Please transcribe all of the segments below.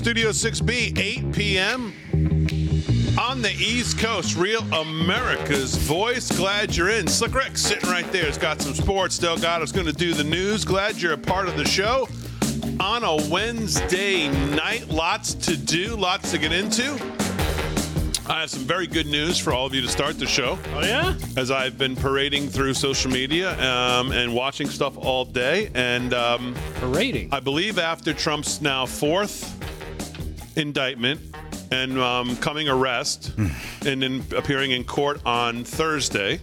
Studio 6B, 8 p.m. on the East Coast. Real America's voice. Glad you're in. Slick Rick sitting right there. Has got some sports. Still got us going to do the news. Glad you're a part of the show on a Wednesday night. Lots to do, lots to get into. I have some very good news for all of you to start the show. Oh yeah, As I've been parading through social media um, and watching stuff all day, and um, parading. I believe after Trump's now fourth indictment and um, coming arrest and then appearing in court on Thursday,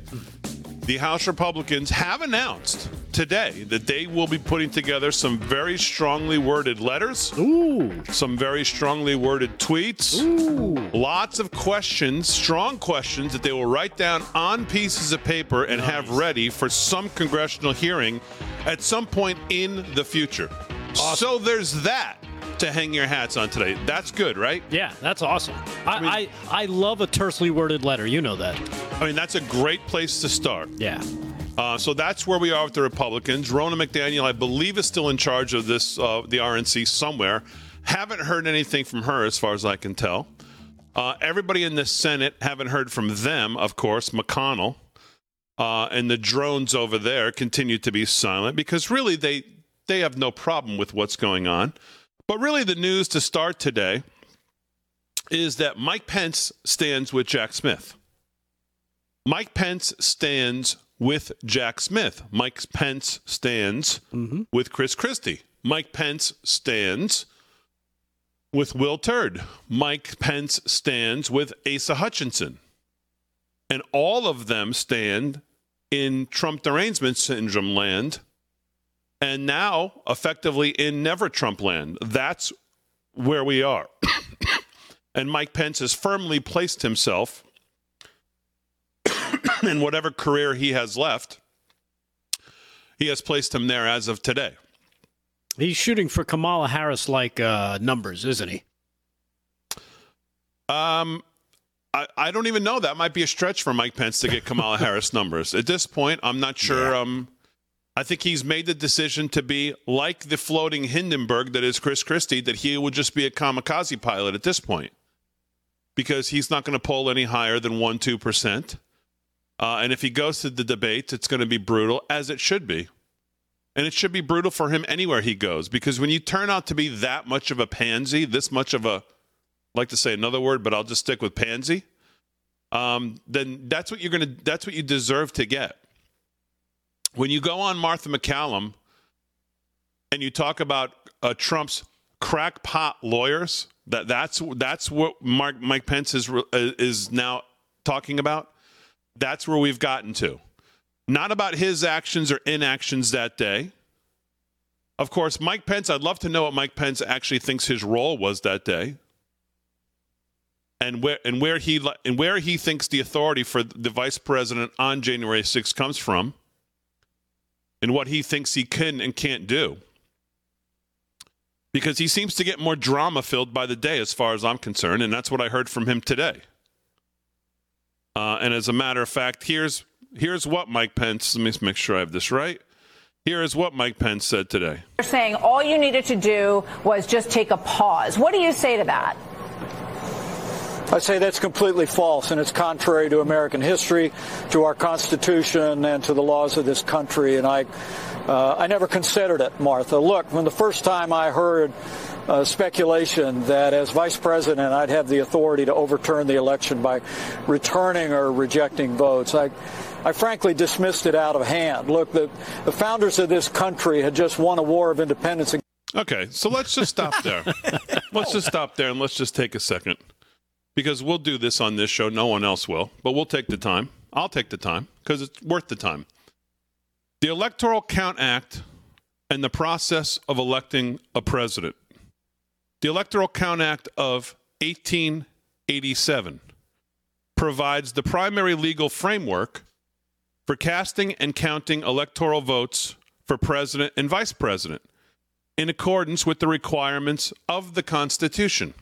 the House Republicans have announced today that they will be putting together some very strongly worded letters, Ooh, some very strongly worded tweets, ooh. lots of questions, strong questions that they will write down on pieces of paper and have ready for some congressional hearing at some point in the future. So there's that to hang your hats on today. That's good, right? Yeah, that's awesome. I, mean- I, I love a tersely worded letter. You know that. I mean, that's a great place to start. Yeah. Uh, so that's where we are with the Republicans. Ronna McDaniel, I believe, is still in charge of this, uh, the RNC somewhere. Haven't heard anything from her, as far as I can tell. Uh, everybody in the Senate haven't heard from them, of course. McConnell uh, and the drones over there continue to be silent because really they they have no problem with what's going on. But really, the news to start today is that Mike Pence stands with Jack Smith. Mike Pence stands with Jack Smith. Mike Pence stands mm-hmm. with Chris Christie. Mike Pence stands with Will Turd. Mike Pence stands with Asa Hutchinson. And all of them stand in Trump derangement syndrome land and now effectively in never Trump land. That's where we are. and Mike Pence has firmly placed himself in whatever career he has left, he has placed him there as of today. He's shooting for Kamala Harris like uh, numbers, isn't he? Um, I, I don't even know. That might be a stretch for Mike Pence to get Kamala Harris numbers. At this point, I'm not sure. Um, I think he's made the decision to be like the floating Hindenburg that is Chris Christie, that he will just be a kamikaze pilot at this point because he's not going to poll any higher than 1 2%. Uh, and if he goes to the debates, it's going to be brutal, as it should be. And it should be brutal for him anywhere he goes because when you turn out to be that much of a pansy, this much of a, I'd like to say another word, but I'll just stick with pansy, um, then that's what you're to, that's what you deserve to get. When you go on Martha MacCallum and you talk about uh, Trump's crackpot lawyers, that that's that's what Mark, Mike Pence is uh, is now talking about. That's where we've gotten to. Not about his actions or inactions that day. Of course, Mike Pence, I'd love to know what Mike Pence actually thinks his role was that day. And where and where he and where he thinks the authority for the vice president on January 6th comes from and what he thinks he can and can't do. Because he seems to get more drama filled by the day, as far as I'm concerned, and that's what I heard from him today. Uh, and as a matter of fact, here's here's what Mike Pence. Let me make sure I have this right. Here is what Mike Pence said today. You're saying all you needed to do was just take a pause. What do you say to that? I say that's completely false, and it's contrary to American history, to our Constitution, and to the laws of this country. And I, uh, I never considered it, Martha. Look, when the first time I heard uh, speculation that as vice president I'd have the authority to overturn the election by returning or rejecting votes, I, I frankly dismissed it out of hand. Look, the, the founders of this country had just won a war of independence. Okay, so let's just stop there. let's just stop there and let's just take a second. Because we'll do this on this show. No one else will. But we'll take the time. I'll take the time because it's worth the time. The Electoral Count Act and the process of electing a president. The Electoral Count Act of 1887 provides the primary legal framework for casting and counting electoral votes for president and vice president in accordance with the requirements of the Constitution.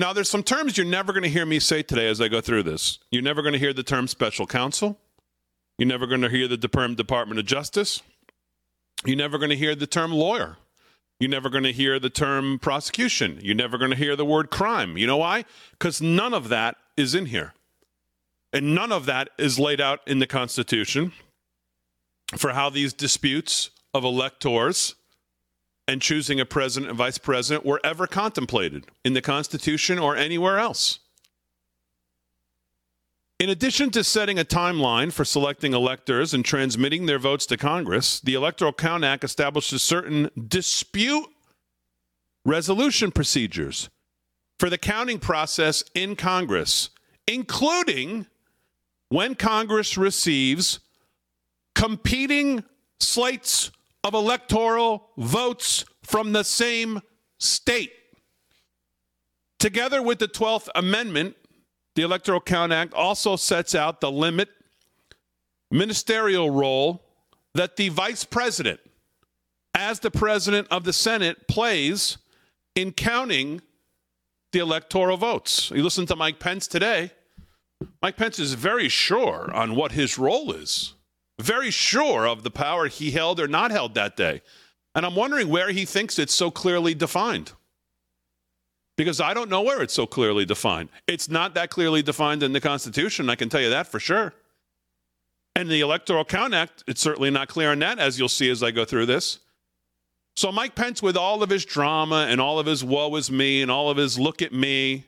Now, there's some terms you're never going to hear me say today as I go through this. You're never going to hear the term special counsel. You're never going to hear the term Department of Justice. You're never going to hear the term lawyer. You're never going to hear the term prosecution. You're never going to hear the word crime. You know why? Because none of that is in here. And none of that is laid out in the Constitution for how these disputes of electors and choosing a president and vice president were ever contemplated in the Constitution or anywhere else. In addition to setting a timeline for selecting electors and transmitting their votes to Congress, the Electoral Count Act establishes certain dispute resolution procedures for the counting process in Congress, including when Congress receives competing slates of electoral votes from the same state. Together with the 12th Amendment, the Electoral Count Act also sets out the limit ministerial role that the vice president, as the president of the Senate, plays in counting the electoral votes. You listen to Mike Pence today. Mike Pence is very sure on what his role is, very sure of the power he held or not held that day. And I'm wondering where he thinks it's so clearly defined because I don't know where it's so clearly defined. It's not that clearly defined in the Constitution, I can tell you that for sure. And the Electoral Count Act, it's certainly not clear on that, as you'll see as I go through this. So, Mike Pence, with all of his drama and all of his woe is me and all of his look at me,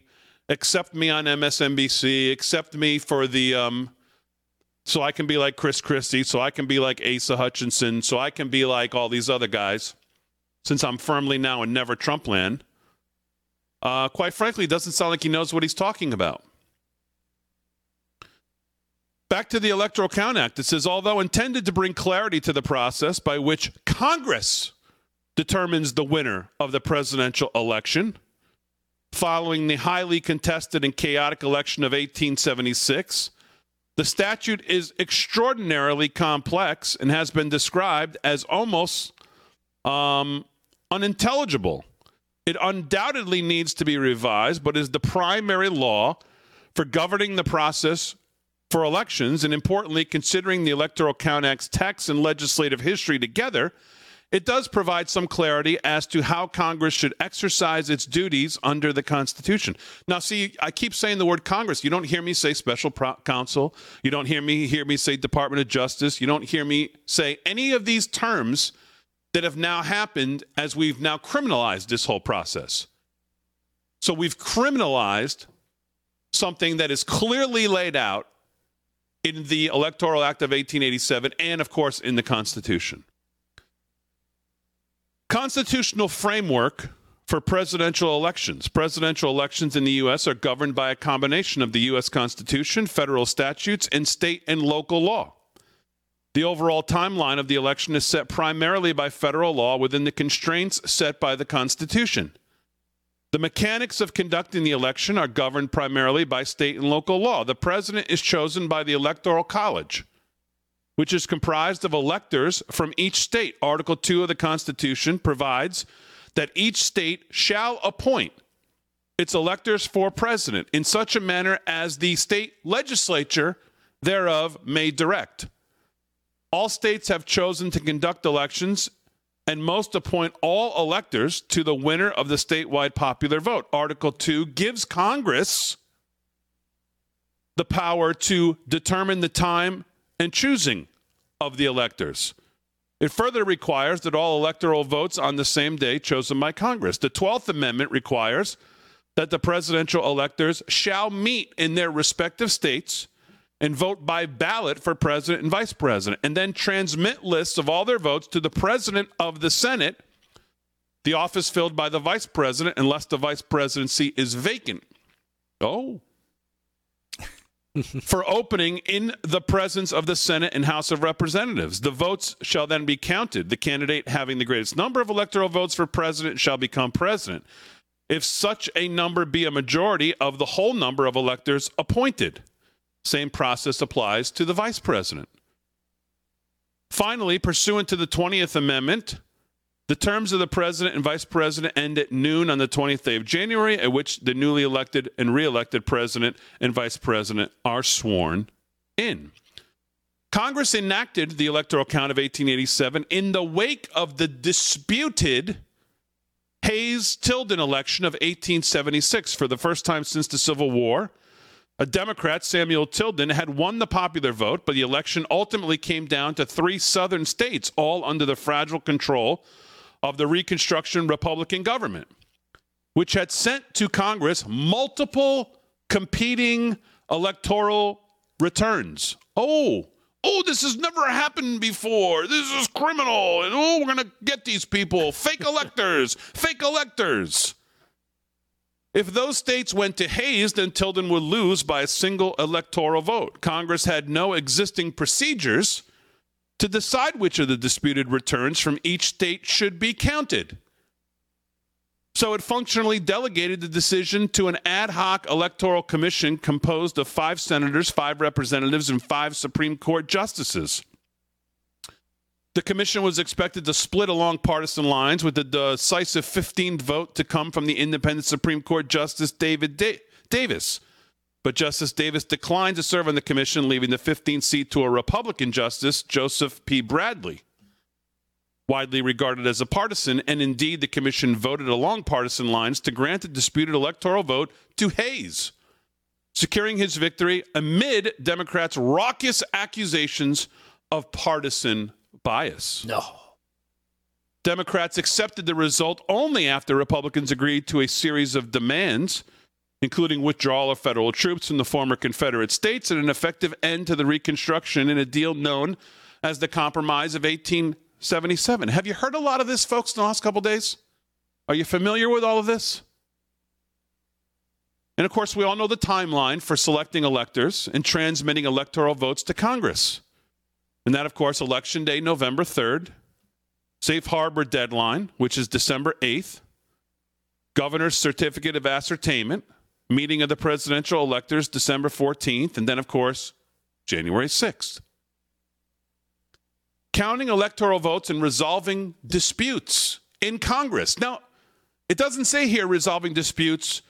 accept me on MSNBC, accept me for the, um, so I can be like Chris Christie, so I can be like Asa Hutchinson, so I can be like all these other guys, since I'm firmly now in never Trump land uh, quite frankly, doesn't sound like he knows what he's talking about. Back to the Electoral Count Act, it says, although intended to bring clarity to the process by which Congress determines the winner of the presidential election, following the highly contested and chaotic election of 1876, the statute is extraordinarily complex and has been described as almost um, unintelligible it undoubtedly needs to be revised, but is the primary law for governing the process for elections. And importantly, considering the Electoral Count Act's text and legislative history together, it does provide some clarity as to how Congress should exercise its duties under the Constitution. Now, see, I keep saying the word Congress. You don't hear me say special pro- counsel. You don't hear me hear me say Department of Justice. You don't hear me say any of these terms that have now happened as we've now criminalized this whole process. So we've criminalized something that is clearly laid out in the Electoral Act of 1887 and, of course, in the Constitution. Constitutional framework for presidential elections. Presidential elections in the U.S. are governed by a combination of the U.S. Constitution, federal statutes, and state and local law. The overall timeline of the election is set primarily by federal law within the constraints set by the Constitution. The mechanics of conducting the election are governed primarily by state and local law. The president is chosen by the Electoral College, which is comprised of electors from each state. Article 2 of the Constitution provides that each state shall appoint its electors for president in such a manner as the state legislature thereof may direct. All states have chosen to conduct elections and most appoint all electors to the winner of the statewide popular vote. Article 2 gives Congress the power to determine the time and choosing of the electors. It further requires that all electoral votes on the same day chosen by Congress. The 12th Amendment requires that the presidential electors shall meet in their respective states and vote by ballot for president and vice president, and then transmit lists of all their votes to the president of the Senate, the office filled by the vice president, unless the vice presidency is vacant. Oh. For opening in the presence of the Senate and House of Representatives. The votes shall then be counted. The candidate having the greatest number of electoral votes for president shall become president. If such a number be a majority of the whole number of electors appointed. Same process applies to the vice president. Finally, pursuant to the 20th Amendment, the terms of the president and vice president end at noon on the 20th day of January, at which the newly elected and reelected president and vice president are sworn in. Congress enacted the Electoral Count of 1887 in the wake of the disputed Hayes Tilden election of 1876. For the first time since the Civil War, a Democrat, Samuel Tilden, had won the popular vote, but the election ultimately came down to three southern states, all under the fragile control of the Reconstruction Republican government, which had sent to Congress multiple competing electoral returns. Oh, oh, this has never happened before. This is criminal. And oh, we're going to get these people. Fake electors, fake electors. If those states went to Hayes, then Tilden would lose by a single electoral vote. Congress had no existing procedures to decide which of the disputed returns from each state should be counted. So it functionally delegated the decision to an ad hoc electoral commission composed of five senators, five representatives, and five Supreme Court justices. The commission was expected to split along partisan lines with the decisive 15th vote to come from the independent Supreme Court Justice David da- Davis. But Justice Davis declined to serve on the commission, leaving the 15th seat to a Republican justice, Joseph P. Bradley widely regarded as a partisan, and indeed the commission voted along partisan lines to grant the disputed electoral vote to Hayes, securing his victory amid Democrats' raucous accusations of partisan bias. No. Democrats accepted the result only after Republicans agreed to a series of demands, including withdrawal of federal troops from the former Confederate states and an effective end to the Reconstruction in a deal known as the Compromise of 1877. Have you heard a lot of this, folks, in the last couple days? Are you familiar with all of this? And of course, we all know the timeline for selecting electors and transmitting electoral votes to Congress. And that, of course, election day, November 3rd, safe harbor deadline, which is December 8th, governor's certificate of ascertainment, meeting of the presidential electors, December 14th, and then, of course, January 6th counting electoral votes and resolving disputes in Congress. Now, it doesn't say here resolving disputes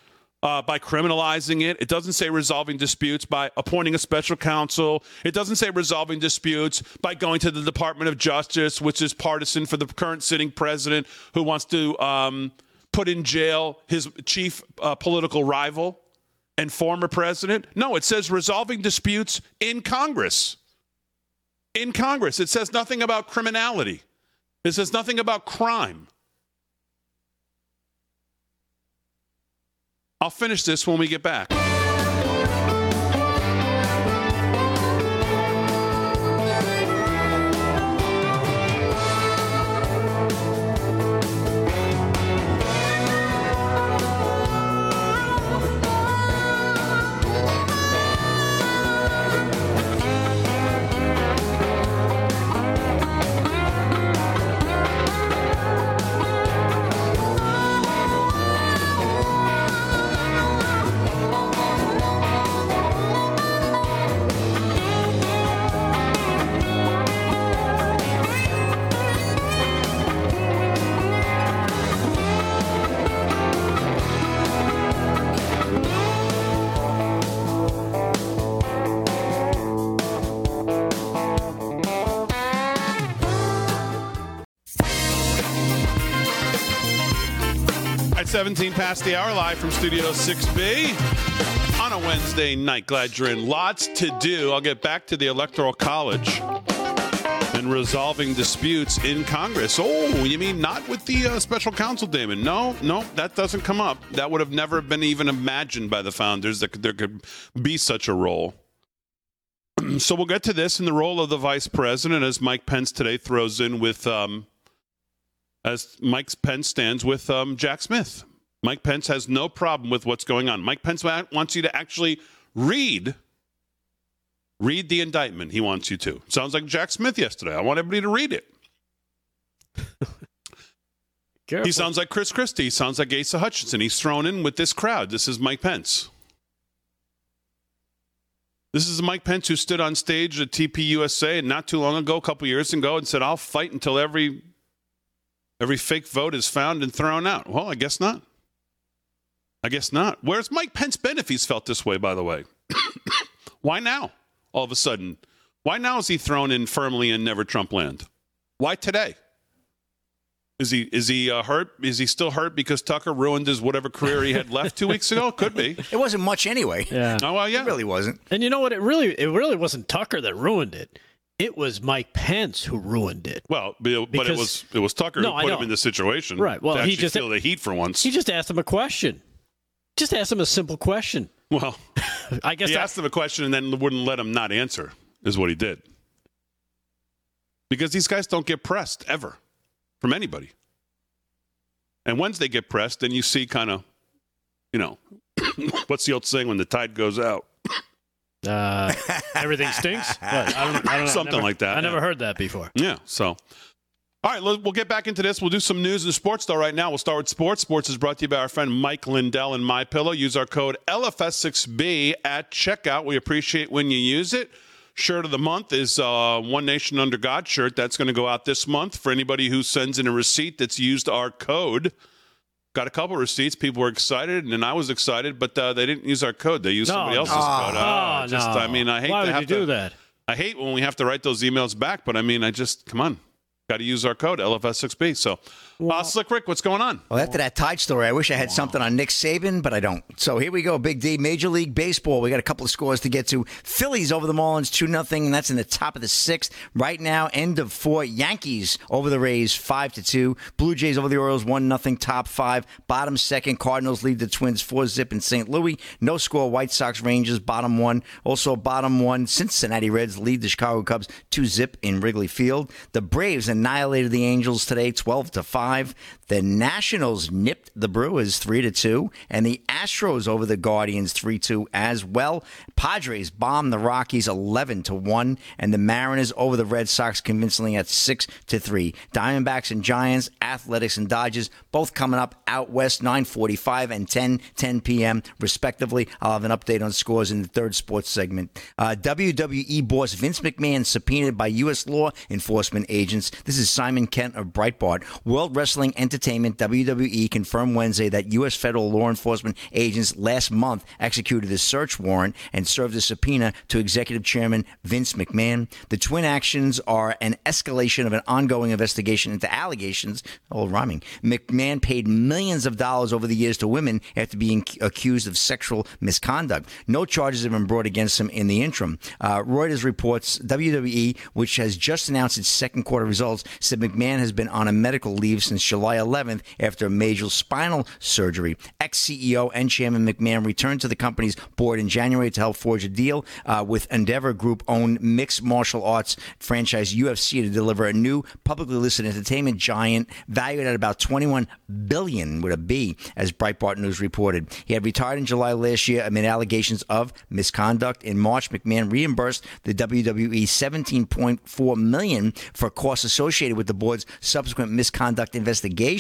uh, by criminalizing it. It doesn't say resolving disputes by appointing a special counsel. It doesn't say resolving disputes by going to the Department of Justice, which is partisan for the current sitting president who wants to um, put in jail his chief uh, political rival and former president. No, it says resolving disputes in Congress in Congress. It says nothing about criminality, it says nothing about crime. I'll finish this when we get back. 17 past the hour, live from Studio 6B on a Wednesday night. Glad you're in. Lots to do. I'll get back to the Electoral College and resolving disputes in Congress. Oh, you mean not with the uh, special counsel, Damon? No, no, that doesn't come up. That would have never been even imagined by the founders that there could be such a role. so we'll get to this in the role of the vice president as Mike Pence today throws in with um, as Mike Pence stands with um, Jack Smith. Mike Pence has no problem with what's going on. Mike Pence wants you to actually read read the indictment. He wants you to. Sounds like Jack Smith yesterday. I want everybody to read it. He sounds like Chris Christie. He sounds like Asa Hutchinson. He's thrown in with this crowd. This is Mike Pence. This is Mike Pence who stood on stage at TPUSA not too long ago, a couple years ago, and said, "I'll fight until every every fake vote is found and thrown out." Well, I guess not. I guess not. Where's Mike Pence been if he's felt this way? By the way, why now? All of a sudden, why now is he thrown in firmly in Never Trump land? Why today? Is he is he uh, hurt? Is he still hurt because Tucker ruined his whatever career he had left two weeks ago? Could be. It wasn't much anyway. Yeah. Oh well, yeah. It really wasn't. And you know what? It really, it really wasn't Tucker that ruined it. It was Mike Pence who ruined it. Well, but it was it was Tucker No, who put him in this situation. Right, well, to he just- feel the heat for once. He just asked him a question. Just ask him a simple question. well, I guess he that- asked him a question and then wouldn't let him not answer. Is what he did. Because these guys don't get pressed ever from anybody. And once they get pressed, then you see kind of, you know, what's the old saying when the tide goes out? uh, everything stinks. What? I don't, I don't know. Something Never- like that, I never yeah. heard that before. Yeah. So, all right, we'll get back into this. We'll do some news and sports though. Right now, we'll start with sports. Sports is brought to you by our friend Mike Lindell and My Pillow. Use our code LFS6B at checkout. We appreciate when you use it. Shirt of the month is uh, One Nation Under God shirt. That's going to go out this month for anybody who sends in a receipt that's used our code. Got a couple receipts. People were excited, and I was excited, but uh, they didn't use our code. They used No, somebody no. else's code. Uh, oh, just, no. I mean, I hate Why to would have you to do that? I hate when we have to write those emails back, but I mean, I just come on, got to use our code LFS6B. So, uh, Slick Rick, what's going on? Well, after that Tide story, I wish I had something on Nick Saban, but I don't. So here we go, Big D, Major League Baseball. We got a couple of scores to get to. Phillies over the Marlins, two nothing, and that's in the top of the sixth right now. End of four. Yankees over the Rays, five to two. Blue Jays over the Orioles, one nothing. Top five. Bottom second. Cardinals lead the Twins four zip in St. Louis. No score. White Sox Rangers bottom one. Also bottom one. Cincinnati Reds lead the Chicago Cubs two zip in Wrigley Field. The Braves annihilated the Angels today, twelve to five live the Nationals nipped the Brewers 3 to 2 and the Astros over the Guardians 3-2 as well. Padres bombed the Rockies 11 to 1 and the Mariners over the Red Sox convincingly at 6 to 3. Diamondbacks and Giants, Athletics and Dodgers both coming up out west 9:45 and 10 10 p.m. respectively. I'll have an update on scores in the third sports segment. Uh, WWE boss Vince McMahon subpoenaed by U.S. law enforcement agents. This is Simon Kent of Breitbart. World Wrestling Entertainment WWE confirmed Wednesday that U.S. federal law enforcement agents last month executed a search warrant and served a subpoena to Executive Chairman Vince McMahon. The twin actions are an escalation of an ongoing investigation into allegations, all rhyming. McMahon paid millions of dollars over the years to women after being accused of sexual misconduct. No charges have been brought against him in the interim. Uh, Reuters reports WWE, which has just announced its second quarter results, said McMahon has been on a medical leave since July 11th after a major spinal surgery. Ex CEO and Chairman McMahon returned to the company's board in January to help forge a deal uh, with Endeavor Group owned mixed martial arts franchise UFC to deliver a new publicly listed entertainment giant valued at about 21 billion with a B, as Breitbart News reported. He had retired in July last year amid allegations of misconduct. In March, McMahon reimbursed the WWE 17.4 million for costs associated with the board's subsequent misconduct investigation.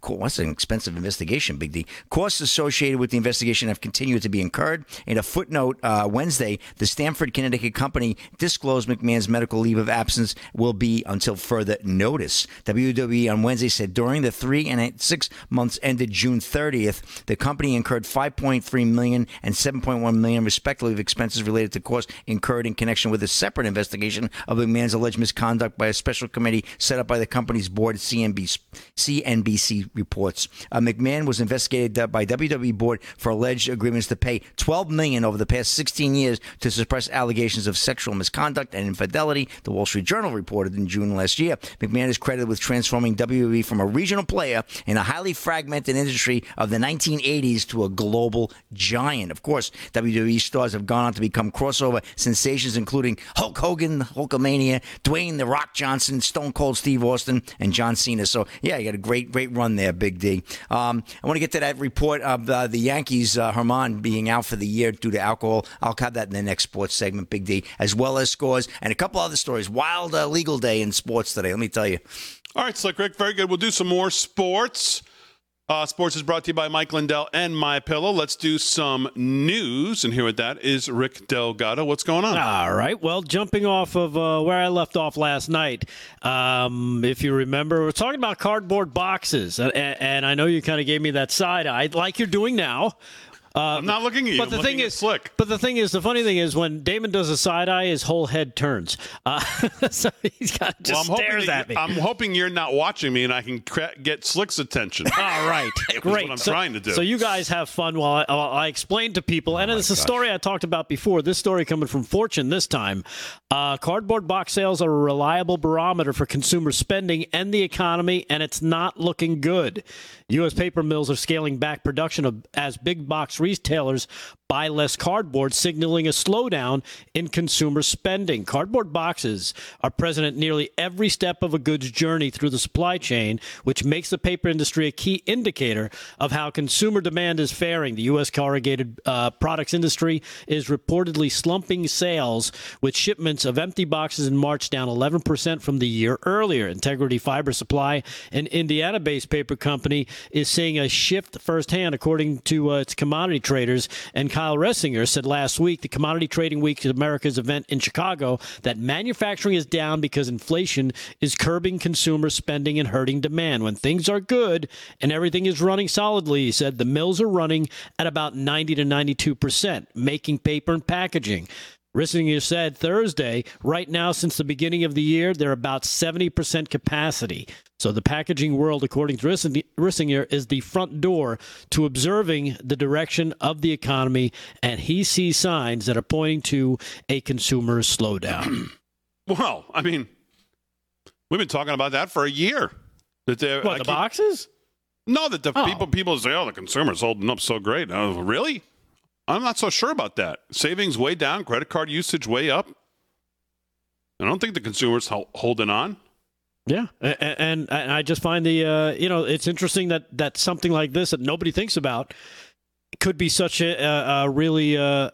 Cool, That's an expensive investigation, Big D. Costs associated with the investigation have continued to be incurred. In a footnote uh, Wednesday, the Stamford, Connecticut company disclosed McMahon's medical leave of absence will be until further notice. WWE on Wednesday said during the three and six months ended June 30th, the company incurred 5.3 million and 7.1 million respectively of expenses related to costs incurred in connection with a separate investigation of McMahon's alleged misconduct by a special committee set up by the company's board. CNBC, CNBC reports. Uh, McMahon was investigated uh, by WWE board for alleged agreements to pay 12 million over the past 16 years to suppress allegations of sexual misconduct and infidelity. The Wall Street Journal reported in June last year. McMahon is credited with transforming WWE from a regional player in a highly fragmented industry of the 1980s to a global giant. Of course, WWE stars have gone on to become crossover sensations, including Hulk Hogan, Hulkamania, Dwayne The Rock Johnson, Stone Cold Steve Austin, and John Cena. So, yeah, you got a great, great run there, Big D. Um, I want to get to that report of uh, the Yankees, uh, Germán being out for the year due to alcohol. I'll have that in the next sports segment, Big D, as well as scores and a couple other stories. Wild uh, legal day in sports today, let me tell you. All right, Slick Rick, very good. We'll do some more sports. Uh, sports is brought to you by Mike Lindell and My Pillow. Let's do some news, and here with that is Rick Delgado. What's going on? All right. Well, jumping off of uh, where I left off last night, um, if you remember, we're talking about cardboard boxes, and, and I know you kind of gave me that side eye, like you're doing now. Uh, I'm not looking at you. But the thing is, Slick. but the thing is, the funny thing is, when Damon does a side eye, his whole head turns. Uh, so he's got just Well, stares at me. I'm hoping you're not watching me and I can cra- get Slick's attention. All right, great. what I'm so, trying to do. So you guys have fun while I, while I explain to people, and it's a story I talked about before. This story coming from Fortune this time. Uh, cardboard box sales are a reliable barometer for consumer spending and the economy, and it's not looking good. U.S. paper mills are scaling back production of as big box retailers buy less cardboard, signaling a slowdown in consumer spending. Cardboard boxes are present at nearly every step of a goods journey through the supply chain, which makes the paper industry a key indicator of how consumer demand is faring. The U.S. corrugated uh, products industry is reportedly slumping sales, with shipments of empty boxes in March down 11% from the year earlier. Integrity Fiber Supply, an Indiana based paper company, is seeing a shift firsthand, according to uh, its commodity traders. And Kyle Rissinger said last week, the Commodity Trading Week, America's event in Chicago, that manufacturing is down because inflation is curbing consumer spending and hurting demand. When things are good and everything is running solidly, he said, the mills are running at about 90 to 92%, making paper and packaging. Rissinger said Thursday, right now, since the beginning of the year, they're about 70% capacity. So the packaging world, according to Rissinger- is the front door to observing the direction of the economy, and he sees signs that are pointing to a consumer slowdown. well, I mean, we've been talking about that for a year. That what, I the keep- boxes? No, that the Oh. people people say, "Oh, the consumer's holding up so great." Uh, really? I'm not so sure about that. Savings way down, credit card usage way up. I don't think the consumer's holding on. Yeah, and, and I just find the uh, you know it's interesting that that something like this that nobody thinks about could be such a, a, a really uh,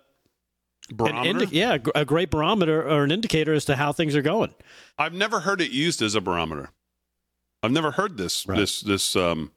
Barometer. indi- yeah a great barometer or an indicator as to how things are going. I've never heard it used as a barometer. I've never heard this Right. this this um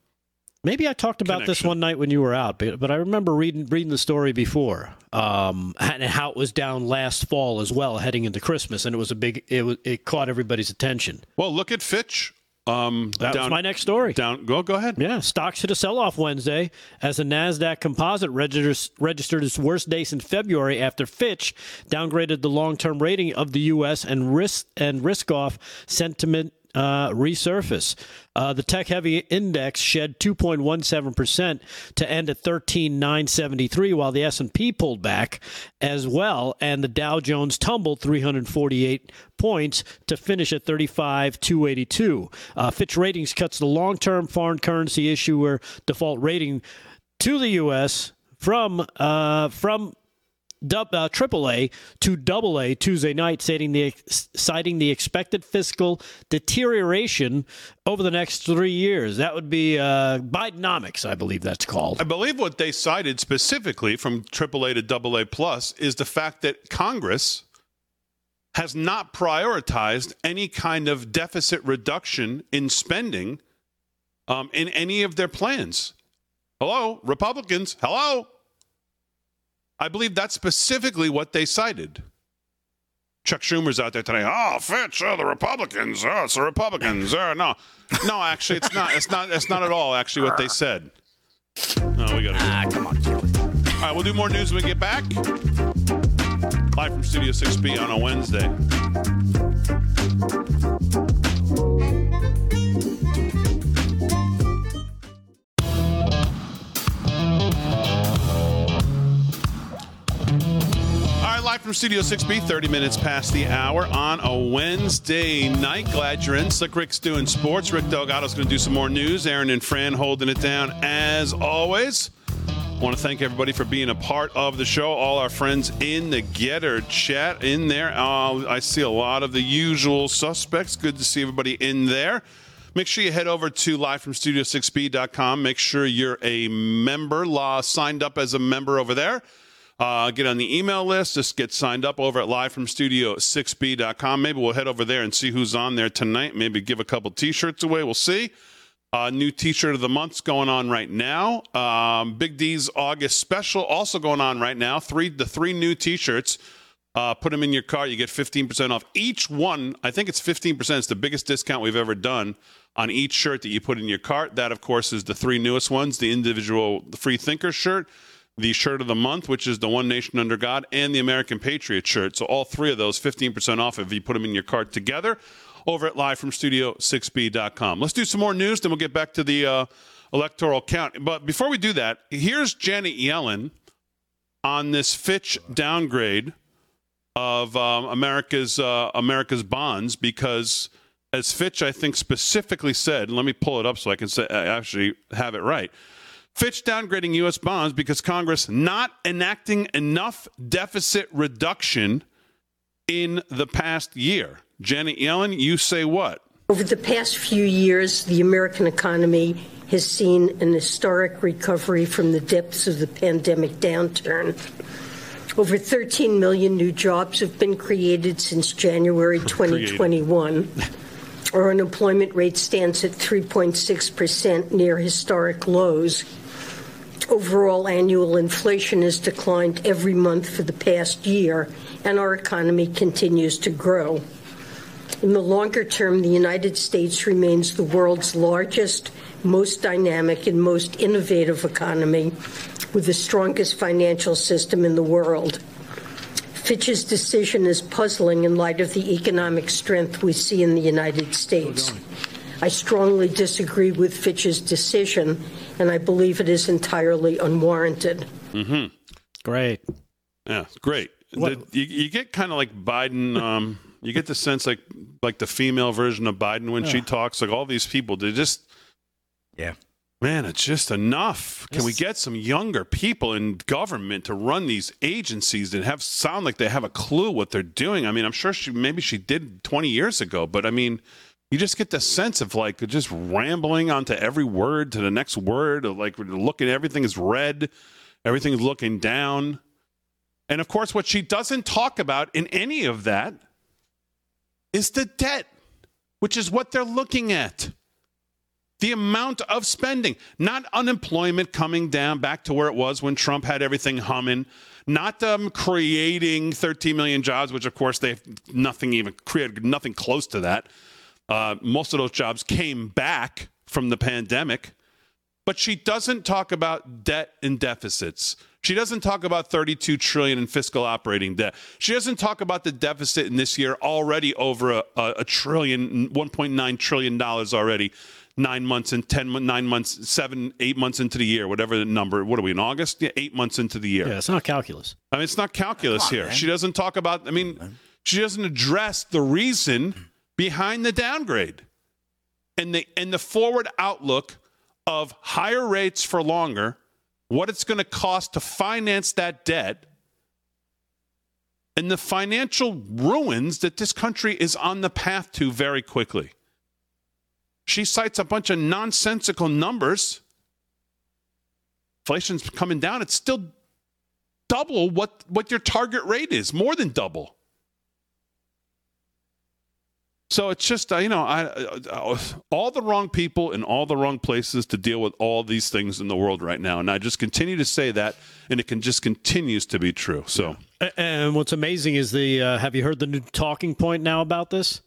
Maybe I talked about this one night when you were out, but, but I remember reading reading the story before, um, and how it was down last fall as well, heading into Christmas, and it was a big it was, it caught everybody's attention. well, look at Fitch. Um That down, was my next story. down go go ahead. Yeah, stocks hit a sell-off Wednesday as the Nasdaq Composite registers, registered its worst day since February after Fitch downgraded the long-term rating of the U.S. and risk and risk-off sentiment uh, resurface. Uh, the tech-heavy index shed 2.17 percent to end at 13,973, while the S&P pulled back as well, and the Dow Jones tumbled 348 points to finish at 35,282. Uh, Fitch Ratings cuts the long-term foreign currency issuer default rating to the U.S. from uh, from uh, AAA to AA Tuesday night, citing the citing the expected fiscal deterioration over the next three years. That would be uh, Bidenomics, I believe that's called. I believe what they cited specifically from AAA to AA plus is the fact that Congress has not prioritized any kind of deficit reduction in spending um, in any of their plans. Hello, Republicans. Hello. I believe that's specifically what they cited. Chuck Schumer's out there today. Oh, Fitch, oh, the Republicans. Oh, it's the Republicans. Oh, no, no, actually, it's not. It's not. It's not at all. Actually, what they said. No, we got to. Ah, come on. All right, we'll do more news when we get back. Live from Studio 6B on a Wednesday. From Studio 6B, 30 minutes past the hour on a Wednesday night. Glad you're in. Slick Rick's doing sports. Rick Delgado's going to do some more news. Aaron and Fran holding it down as always. Want to thank everybody for being a part of the show. All our friends in the Gettr chat in there. Uh, I see a lot of the usual suspects. Good to see everybody in there. Make sure you head over to livefromstudio6b.com. Make sure you're a member, law signed up as a member over there. Uh, get on the email list. Just get signed up over at livefromstudio6b.com. Maybe we'll head over there and see who's on there tonight. Maybe give a couple T-shirts away. We'll see. Uh, new T-shirt of the month's going on right now. Um, Big D's August special also going on right now. Three the three new T-shirts. Uh, put them in your cart. You get 15% off each one. I think it's 15%. It's the biggest discount we've ever done on each shirt that you put in your cart. That, of course, is the three newest ones. The individual the Free Thinker shirt, the shirt of the month, which is the One Nation Under God, and the American Patriot shirt. So all three of those, 15% off if you put them in your cart together over at livefromstudio6b.com. Let's do some more news, then we'll get back to the uh, electoral count. But before we do that, here's Janet Yellen on this Fitch downgrade of um, America's uh, America's bonds because, as Fitch I think specifically said, let me pull it up so I can say, I actually have it right. Fitch downgrading U.S. bonds because Congress not enacting enough deficit reduction in the past year. Janet Yellen, you say what? Over the past few years, the American economy has seen an historic recovery from the depths of the pandemic downturn. Over 13 million new jobs have been created since January 2021. Our unemployment rate stands at 3.6%, near historic lows. Overall annual inflation has declined every month for the past year, and our economy continues to grow. In the longer term, the United States remains the world's largest, most dynamic, and most innovative economy with the strongest financial system in the world. Fitch's decision is puzzling in light of the economic strength we see in the United States. I strongly disagree with Fitch's decision, and I believe it is entirely unwarranted. Mm-hmm. Great. Yeah, great. The, you, you, get kind of like Biden. Um, you get the sense like like the female version of Biden when yeah. she talks. Like all these people, they just yeah. Man, it's just enough. Can we get some younger people in government to run these agencies and have sound like they have a clue what they're doing? I mean, I'm sure she maybe she did 20 years ago, but I mean, you just get the sense of like just rambling onto every word to the next word, like looking everything is red, everything is looking down. And of course, what she doesn't talk about in any of that is the debt, which is what they're looking at. The amount of spending, not unemployment coming down back to where it was when Trump had everything humming, not them creating 13 million jobs, which of course they've nothing even created, nothing close to that. Uh, most of those jobs came back from the pandemic, but she doesn't talk about debt and deficits. She doesn't talk about 32 trillion in fiscal operating debt. She doesn't talk about the deficit in this year already over a, a, a trillion, 1.9 trillion dollars already. Nine months and ten, nine months, seven, eight months into the year, whatever the number. What are we in August? Yeah, eight months into the year. Yeah, it's not calculus. I mean, it's not calculus on, here. Man. She doesn't talk about. I mean, she doesn't address the reason behind the downgrade and the and the forward outlook of higher rates for longer, what it's going to cost to finance that debt, and the financial ruins that this country is on the path to very quickly. She cites a bunch of nonsensical numbers. Inflation's coming down. It's still double what, what your target rate is, more than double. So it's just uh, you know I, uh, all the wrong people in all the wrong places to deal with all these things in the world right now, and I just continue to say that, and it can just continues to be true. So, and what's amazing is the uh, have you heard the new talking point now about this?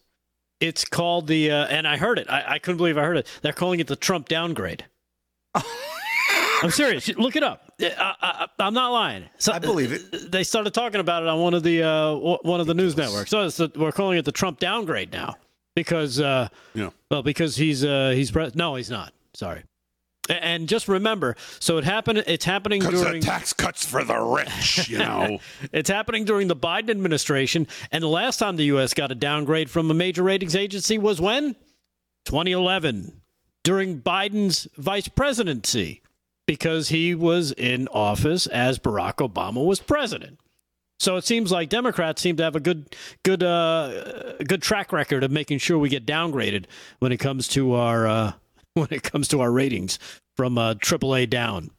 It's called the uh, and I heard it. I, I couldn't believe I heard it. They're calling it the Trump downgrade. I'm serious. Look it up. I, am not lying. So, I believe it. They started talking about it on one of the uh, one of the news networks. So the, we're calling it the Trump downgrade now because uh, yeah. Well, because he's uh, he's pre- no, he's not. Sorry. And just remember, so it happened. It's happening during tax cuts for the rich. You know, it's happening during the Biden administration. And the last time the U.S. got a downgrade from a major ratings agency was when 2011, during Biden's vice presidency because he was in office as Barack Obama was president. So it seems like Democrats seem to have a good, good, uh, good track record of making sure we get downgraded when it comes to our uh, when it comes to our ratings from uh, AAA down.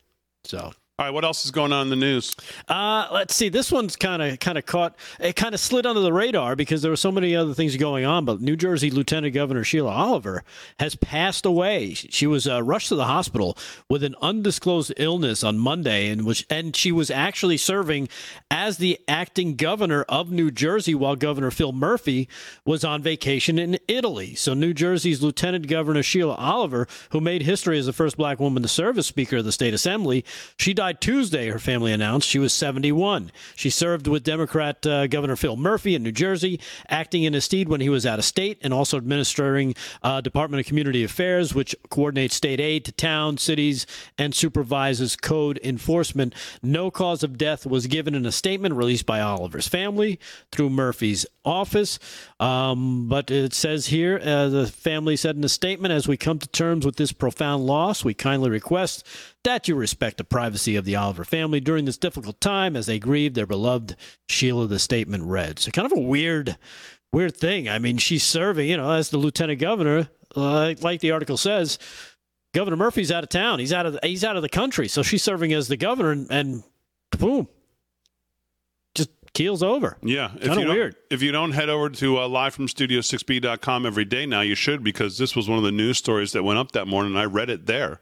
So all right, what else is going on in the news? Uh, let's see. This one's kind of kind of caught. It kind of slid under the radar because there were so many other things going on. But New Jersey Lieutenant Governor Sheila Oliver has passed away. She was uh, rushed to the hospital with an undisclosed illness on Monday, and which and she was actually serving as the acting governor of New Jersey while Governor Phil Murphy was on vacation in Italy. So New Jersey's Lieutenant Governor Sheila Oliver, who made history as the first black woman to serve as Speaker of the State Assembly, she died died Tuesday, her family announced. She was 71. She served with Democrat uh, Governor Phil Murphy in New Jersey, acting in his stead when he was out of state, and also administering uh, Department of Community Affairs, which coordinates state aid to towns, cities, and supervises code enforcement. No cause of death was given in a statement released by Oliver's family through Murphy's office. Um, but it says here uh, the family said in a statement as we come to terms with this profound loss, we kindly request that you respect the privacy of the Oliver family during this difficult time as they grieve their beloved Sheila, the statement read. So, kind of a weird, weird thing. I mean, she's serving, you know, as the lieutenant governor, uh, like the article says. Governor Murphy's out of town. He's out of the, he's out of the country. So she's serving as the governor, and, and boom, just keels over. Yeah, if Kinda weird. If you don't head over to uh, livefromstudio6b.com every day now, you should because this was one of the news stories that went up that morning. I read it there.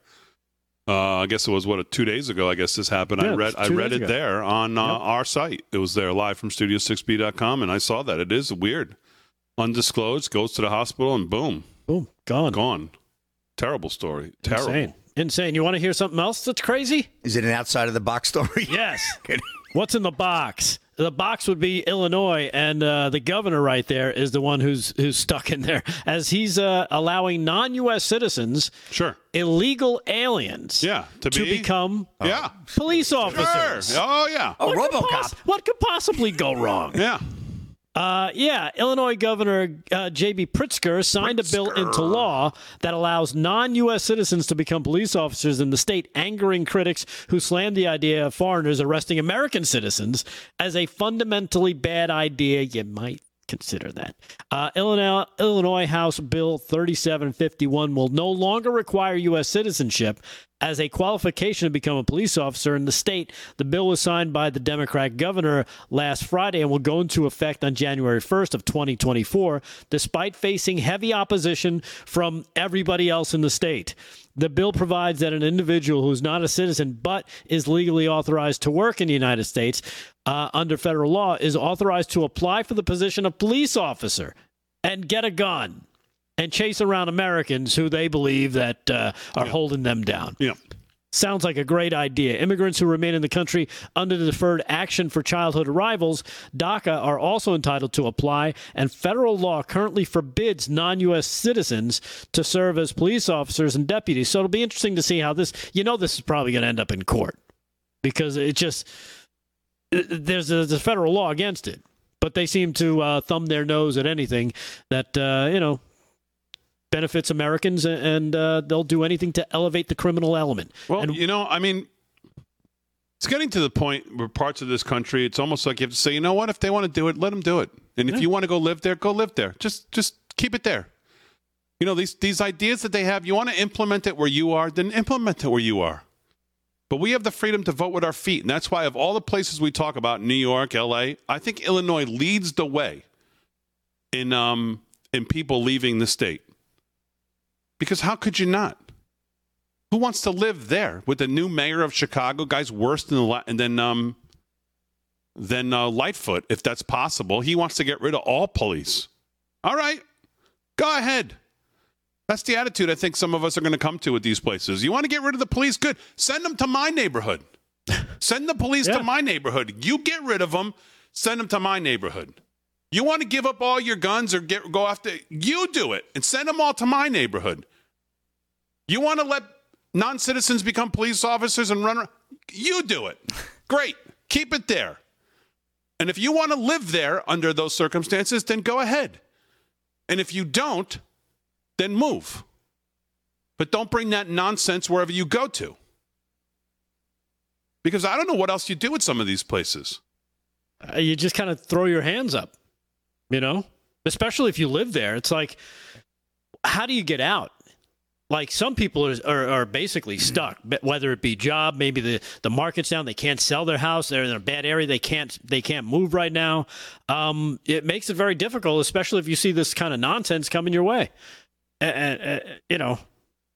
Uh, I guess it was what two days ago. I guess this happened. Yeah, I read I read it ago. there on uh, Yep. our site. It was there live from studio6b.com, and I saw that. It is weird, undisclosed. Goes to the hospital, and boom, Boom, gone. gone. Terrible story. Terrible. Insane. Insane. You want to hear something else that's crazy? Is it an outside of the box story? Yes. What's in the box? The box would be Illinois, and uh, the governor right there is the one who's who's stuck in there, as he's uh, allowing non-U.S. citizens, Sure. illegal aliens, Yeah. To, to be. become yeah. police Sure. officers. Oh yeah. a What could RoboCop. poss- what could possibly go wrong? Yeah. Uh, yeah, Illinois Governor uh, J.B. Pritzker signed a bill into law that allows non-U.S. citizens to become police officers in the state, angering critics who slammed the idea of foreigners arresting American citizens as a fundamentally bad idea. You might consider that. Uh, Illinois, Illinois House Bill 3751 will no longer require U.S. citizenship as a qualification to become a police officer in the state. The bill was signed by the Democrat governor last Friday and will go into effect on January 1st of 2024, despite facing heavy opposition from everybody else in the state. The bill provides that an individual who is not a citizen but is legally authorized to work in the United States uh, under federal law is authorized to apply for the position of police officer and get a gun and chase around Americans who they believe that uh, are holding them down. Yeah. Sounds like a great idea. Immigrants who remain in the country under the Deferred Action for Childhood Arrivals, DACA, are also entitled to apply, and federal law currently forbids non U.S. citizens to serve as police officers and deputies. So it'll be interesting to see how this, you know, this is probably going to end up in court because it just, there's a, there's a federal law against it. But they seem to uh, thumb their nose at anything that, uh, you know, benefits Americans, and uh, they'll do anything to elevate the criminal element. Well, and you know, I mean, it's getting to the point where parts of this country, it's almost like you have to say, you know what? If they want to do it, let them do it. And if you want to go live there, go live there. Just, just keep it there. You know, these these ideas that they have, you want to implement it where you are, then implement it where you are. But we have the freedom to vote with our feet, and that's why of all the places we talk about, New York, L.A., I think Illinois leads the way in um in people leaving the state. Because how could you not? Who wants to live there with the new mayor of Chicago? Guy's worse than the and then um than uh, Lightfoot, if that's possible. He wants to get rid of all police. All right, go ahead. That's the attitude I think some of us are going to come to with these places. You want to get rid of the police? Good. Send them to my neighborhood. Send the police Yeah. to my neighborhood. You get rid of them. Send them to my neighborhood. You want to give up all your guns or get go after you do it and send them all to my neighborhood. You want to let non-citizens become police officers and run around? You do it. Great. Keep it there. And if you want to live there under those circumstances, then go ahead. And if you don't, then move. But don't bring that nonsense wherever you go to. Because I don't know what else you do with some of these places. uh, you just kind of throw your hands up, you know? Especially if you live there. It's like, how do you get out? Like some people are, are, are basically stuck, whether it be job, maybe the, the market's down, they can't sell their house, they're in a bad area, they can't they can't move right now. Um, it makes it very difficult, especially if you see this kind of nonsense coming your way. And, you know,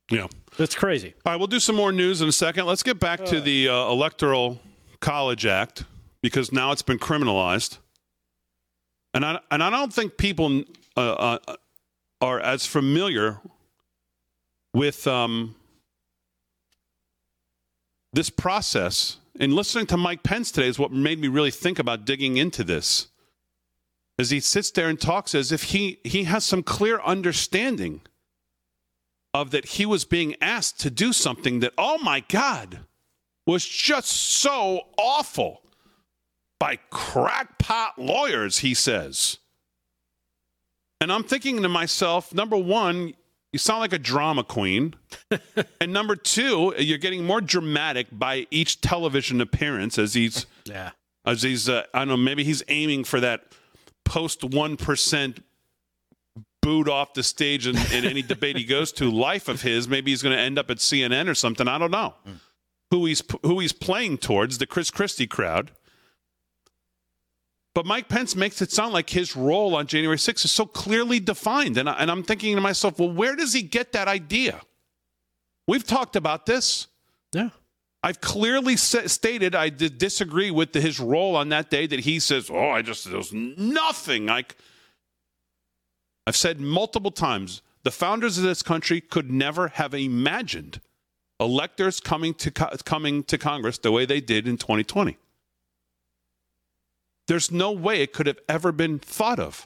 Yeah. that's crazy. All right, we'll do some more news in a second. Let's get back to the uh, Electoral College Act because now it's been criminalized, and I and I don't think people uh, uh, are as familiar with um, this process and listening to Mike Pence today is what made me really think about digging into this. As he sits there and talks as if he, he has some clear understanding of that he was being asked to do something that, oh my God, was just so awful by crackpot lawyers, he says. And I'm thinking to myself, number one, you sound like a drama queen. and number two, you're getting more dramatic by each television appearance as he's Yeah. as he's uh, I don't know, maybe he's aiming for that post one percent booed off the stage in, in any debate he goes to life of his. Maybe he's going to end up at CNN or something. I don't know who he's who he's playing towards the Chris Christie crowd. But Mike Pence makes it sound like his role on January 6th is so clearly defined. And, I, and I'm thinking to myself, well, where does he get that idea? We've talked about this. Yeah. I've clearly stated I disagree with the, his role on that day. That he says, "Oh, I just there's nothing." Like I've said multiple times, the founders of this country could never have imagined electors coming to co- coming to Congress the way they did in 2020. There's no way it could have ever been thought of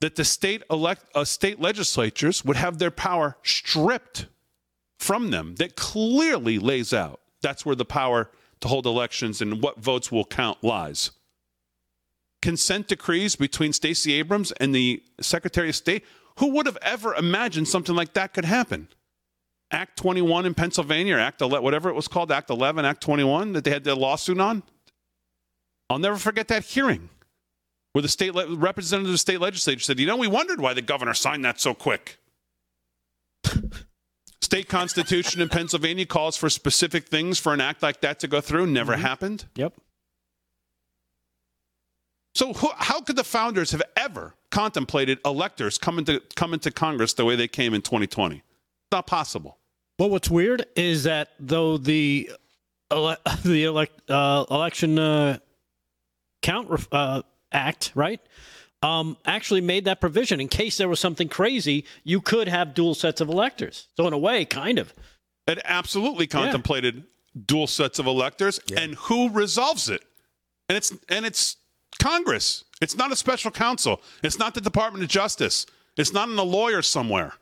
that the state elect uh, state legislatures would have their power stripped from them that clearly lays out that's where the power to hold elections and what votes will count lies. Consent decrees between Stacey Abrams and the Secretary of State. Who would have ever imagined something like that could happen? Act 21 in Pennsylvania, or Act 11, whatever it was called, Act 11, Act 21 that they had their lawsuit on. I'll never forget that hearing where the state le- representative of the state legislature said, "You know, we wondered why the governor signed that so quick." State constitution in Pennsylvania calls for specific things for an act like that to go through. Never happened. Yep. So who, how could the founders have ever contemplated electors coming to coming to Congress the way they came in 2020? Not possible. But what's weird is that though the ele- the elect, uh, election uh, count uh, act, right, um, actually made that provision in case there was something crazy, you could have dual sets of electors. So in a way, kind of. It absolutely contemplated dual sets of electors, and who resolves it? And it's and it's Congress. It's not a special counsel. It's not the Department of Justice. It's not in a lawyer somewhere.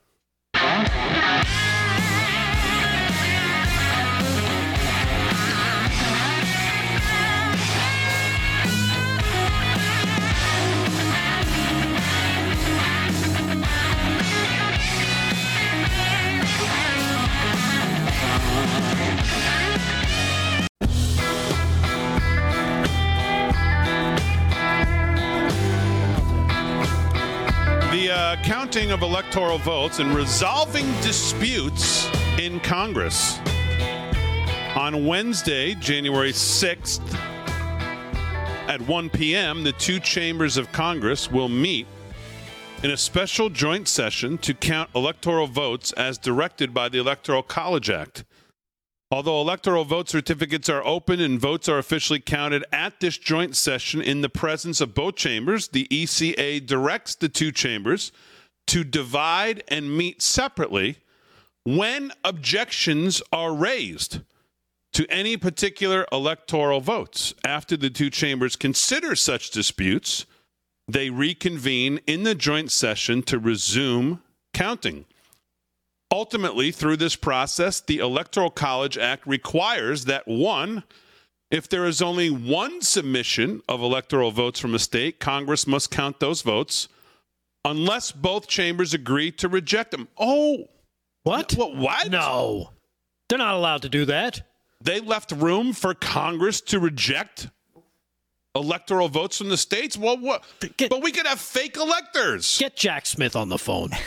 The uh, counting of electoral votes and resolving disputes in Congress. On Wednesday, January 6th, at 1 p.m., the two chambers of Congress will meet in a special joint session to count electoral votes as directed by the Electoral College Act. Although electoral vote certificates are open and votes are officially counted at this joint session in the presence of both chambers, the ECA directs the two chambers to divide and meet separately when objections are raised to any particular electoral votes. After the two chambers consider such disputes, they reconvene in the joint session to resume counting. Ultimately, through this process, the Electoral College Act requires that one, if there is only one submission of electoral votes from a state, Congress must count those votes unless both chambers agree to reject them. Oh, What? what? what? No, they're not allowed to do that. They left room for Congress to reject electoral votes from the states. Well, what? Get- but we could have fake electors. Get Jack Smith on the phone.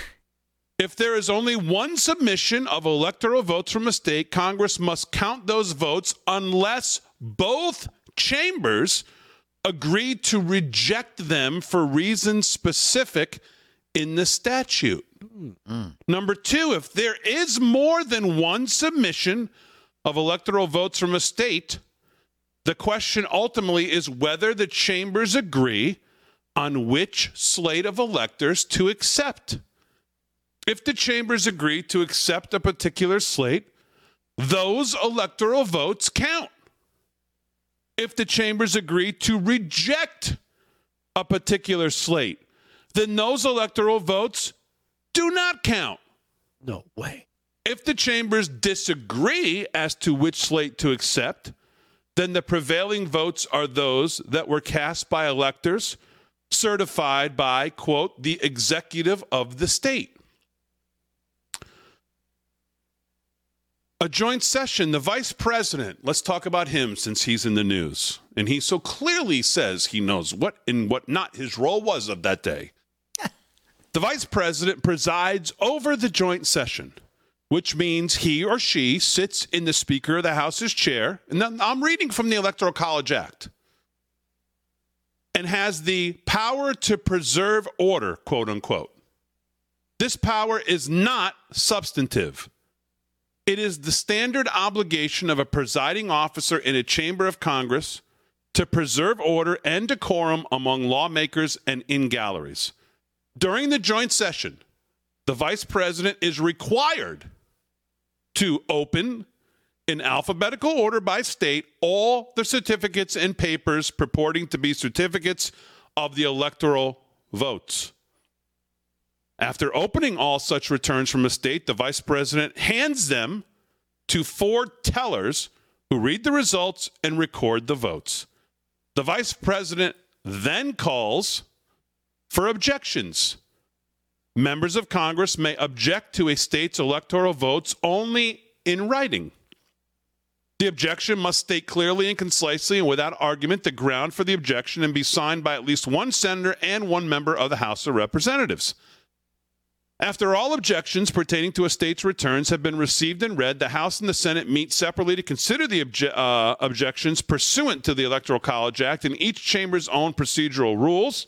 If there is only one submission of electoral votes from a state, Congress must count those votes unless both chambers agree to reject them for reasons specific in the statute. Number two, if there is more than one submission of electoral votes from a state, the question ultimately is whether the chambers agree on which slate of electors to accept. If the chambers agree to accept a particular slate, those electoral votes count. If the chambers agree to reject a particular slate, then those electoral votes do not count. No way. If the chambers disagree as to which slate to accept, then the prevailing votes are those that were cast by electors certified by, quote, the executive of the state. A joint session, the vice president, let's talk about him since he's in the news. And he so clearly says he knows what and what not his role was of that day. the vice president presides over the joint session, which means he or she sits in the Speaker of the House's chair. And I'm reading from the Electoral College Act and has the power to preserve order, quote unquote. This power is not substantive. It is the standard obligation of a presiding officer in a chamber of Congress to preserve order and decorum among lawmakers and in galleries. During the joint session, the vice president is required to open in alphabetical order by state all the certificates and papers purporting to be certificates of the electoral votes. After opening all such returns from a state, the vice president hands them to four tellers who read the results and record the votes. The vice president then calls for objections. Members of Congress may object to a state's electoral votes only in writing. The objection must state clearly and concisely and without argument the ground for the objection and be signed by at least one senator and one member of the House of Representatives. After all objections pertaining to a state's returns have been received and read, the House and the Senate meet separately to consider the obje- uh, objections pursuant to the Electoral College Act and each chamber's own procedural rules.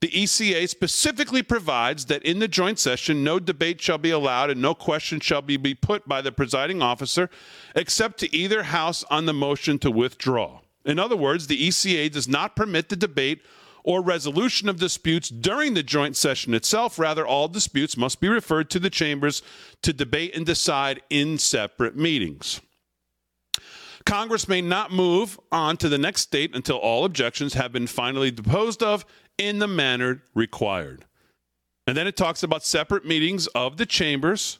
The ECA specifically provides that in the joint session, no debate shall be allowed and no question shall be, be put by the presiding officer except to either House on the motion to withdraw. In other words, the ECA does not permit the debate or resolution of disputes during the joint session itself. Rather, all disputes must be referred to the chambers to debate and decide in separate meetings. Congress may not move on to the next state until all objections have been finally disposed of in the manner required. And then it talks about separate meetings of the chambers.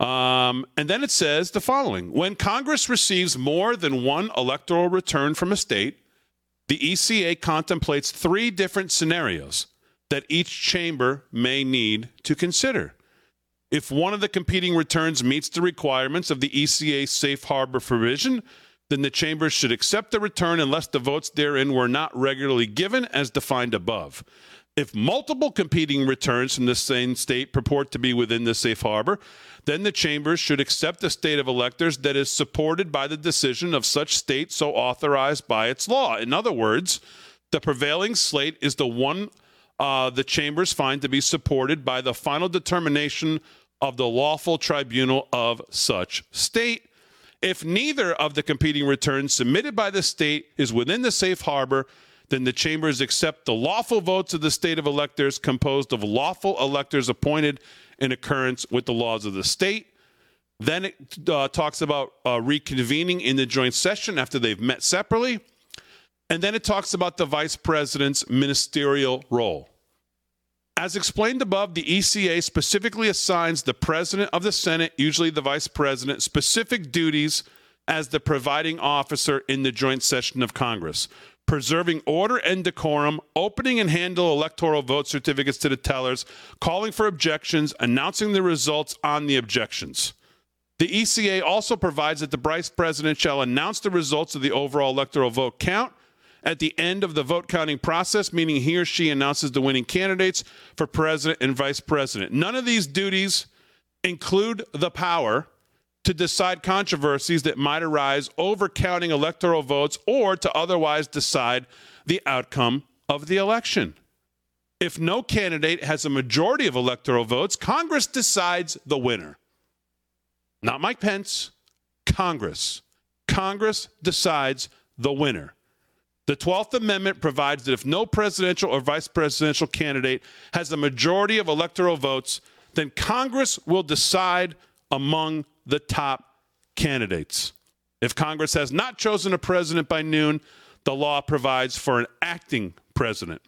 Um, and then it says the following When Congress receives more than one electoral return from a state, the ECA contemplates three different scenarios that each chamber may need to consider. If one of the competing returns meets the requirements of the ECA safe harbor provision, then the chamber should accept the return unless the votes therein were not regularly given as defined above. If multiple competing returns from the same state purport to be within the safe harbor, then the chambers should accept the state of electors that is supported by the decision of such state so authorized by its law. In other words, the prevailing slate is the one uh, the chambers find to be supported by the final determination of the lawful tribunal of such state. If neither of the competing returns submitted by the state is within the safe harbor, then the chambers accept the lawful votes of the state of electors composed of lawful electors appointed in accordance with the laws of the state. Then it uh, talks about uh, reconvening in the joint session after they've met separately. And then it talks about the vice president's ministerial role. As explained above, the ECA specifically assigns the president of the Senate, usually the vice president, specific duties as the providing officer in the joint session of Congress, preserving order and decorum, opening and handle electoral vote certificates to the tellers, calling for objections, announcing the results on the objections. The ECA also provides that the vice president shall announce the results of the overall electoral vote count at the end of the vote counting process, meaning he or she announces the winning candidates for president and vice president. None of these duties include the power to decide controversies that might arise over counting electoral votes or to otherwise decide the outcome of the election. If no candidate has a majority of electoral votes, Congress decides the winner. Not Mike Pence, Congress. Congress decides the winner. The 12th Amendment provides that if no presidential or vice presidential candidate has a majority of electoral votes, then Congress will decide among the top candidates. If Congress has not chosen a president by noon, the law provides for an acting president.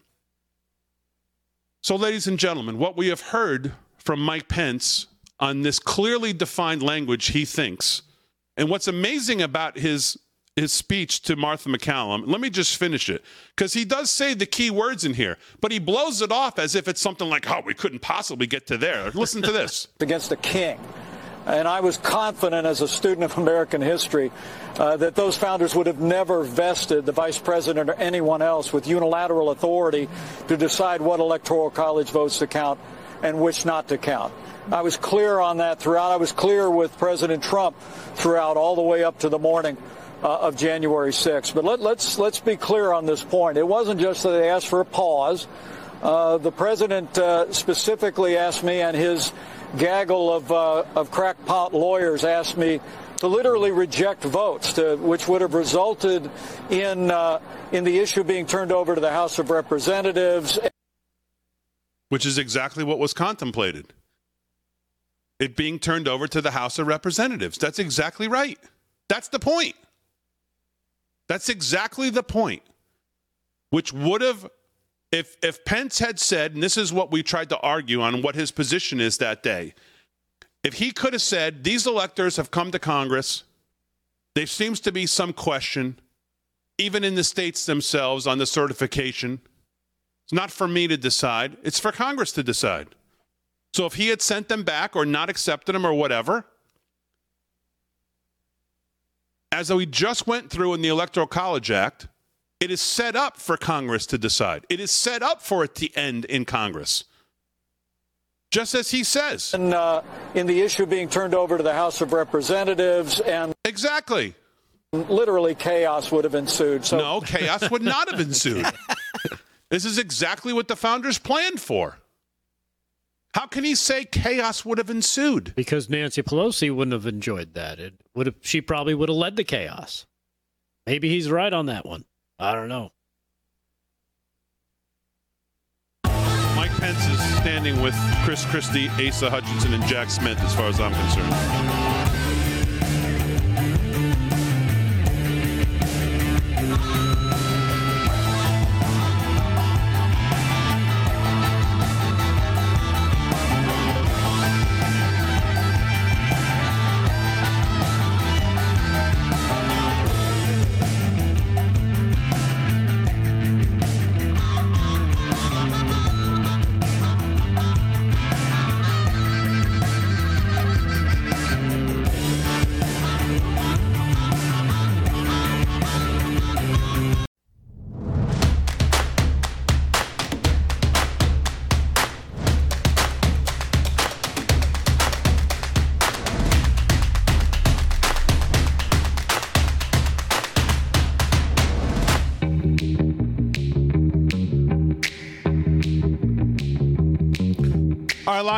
So, ladies and gentlemen, what we have heard from Mike Pence on this clearly defined language he thinks, and what's amazing about his his speech to Martha MacCallum. let me just finish it because he does say the key words in here, but he blows it off as if it's something like, "Oh, we couldn't possibly get to there." Listen to this. against the king. And I was confident as a student of American history uh, that those founders would have never vested the vice president or anyone else with unilateral authority to decide what electoral college votes to count and which not to count. I was clear on that throughout. I was clear with President Trump throughout, all the way up to the morning uh, of January 6th. But let, let's let's be clear on this point. It wasn't just that they asked for a pause. Uh, the president uh, specifically asked me, and his gaggle of, uh, of crackpot lawyers asked me to literally reject votes, to, which would have resulted in uh, in the issue being turned over to the House of Representatives. Which is exactly what was contemplated. It being turned over to the House of Representatives. That's exactly right. That's the point. That's exactly the point. Which would have if if Pence had said, and this is what we tried to argue on what his position is that day, if he could have said, these electors have come to Congress, there seems to be some question, even in the states themselves, on the certification. It's not for me to decide, it's for Congress to decide. So if he had sent them back or not accepted them or whatever, as we just went through in the Electoral College Act, it is set up for Congress to decide. It is set up for it to end in Congress. Just as he says. And, uh, in the issue being turned over to the House of Representatives, and exactly. Literally, chaos would have ensued. So no, chaos would not have ensued. this is exactly what the founders planned for. How can he say chaos would have ensued? Because Nancy Pelosi wouldn't have enjoyed that. It would have. She probably would have led the chaos. Maybe he's right on that one. I don't know. Mike Pence is standing with Chris Christie, Asa Hutchinson, and Jack Smith, as far as I'm concerned.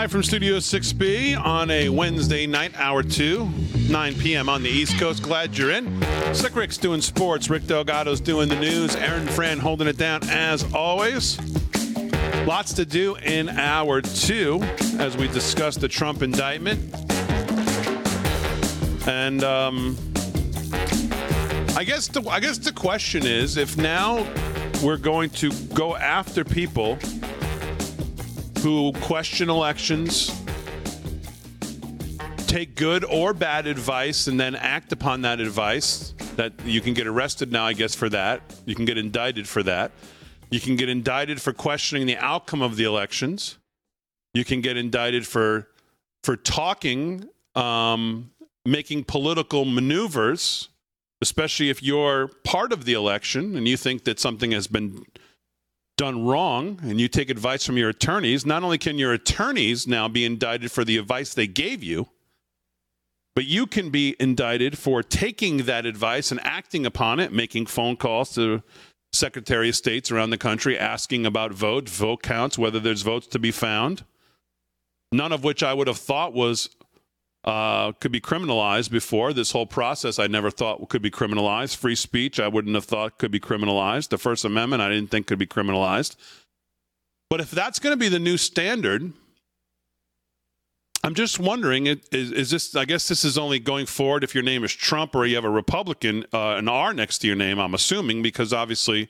Live from Studio 6B on a Wednesday night, hour two, 9 p.m. on the East Coast. Glad you're in. Slick Rick's doing sports. Rick Delgado's doing the news. Aaron Fran holding it down as always. Lots to do in hour two as we discuss the Trump indictment. And um, I guess the I guess the question is if now we're going to go after people who question elections, take good or bad advice, and then act upon that advice. That you can get arrested now, I guess, for that. You can get indicted for that. You can get indicted for questioning the outcome of the elections. You can get indicted for for talking, um, making political maneuvers, especially if you're part of the election and you think that something has been done wrong and you take advice from your attorneys, not only can your attorneys now be indicted for the advice they gave you, but you can be indicted for taking that advice and acting upon it, making phone calls to Secretary of States around the country asking about votes, vote counts, whether there's votes to be found. None of which I would have thought was uh, could be criminalized before. This whole process I never thought could be criminalized. Free speech I wouldn't have thought could be criminalized. The First Amendment I didn't think could be criminalized. But if that's going to be the new standard, I'm just wondering, is, is this? I guess this is only going forward if your name is Trump or you have a Republican, uh, an R next to your name. I'm assuming because obviously,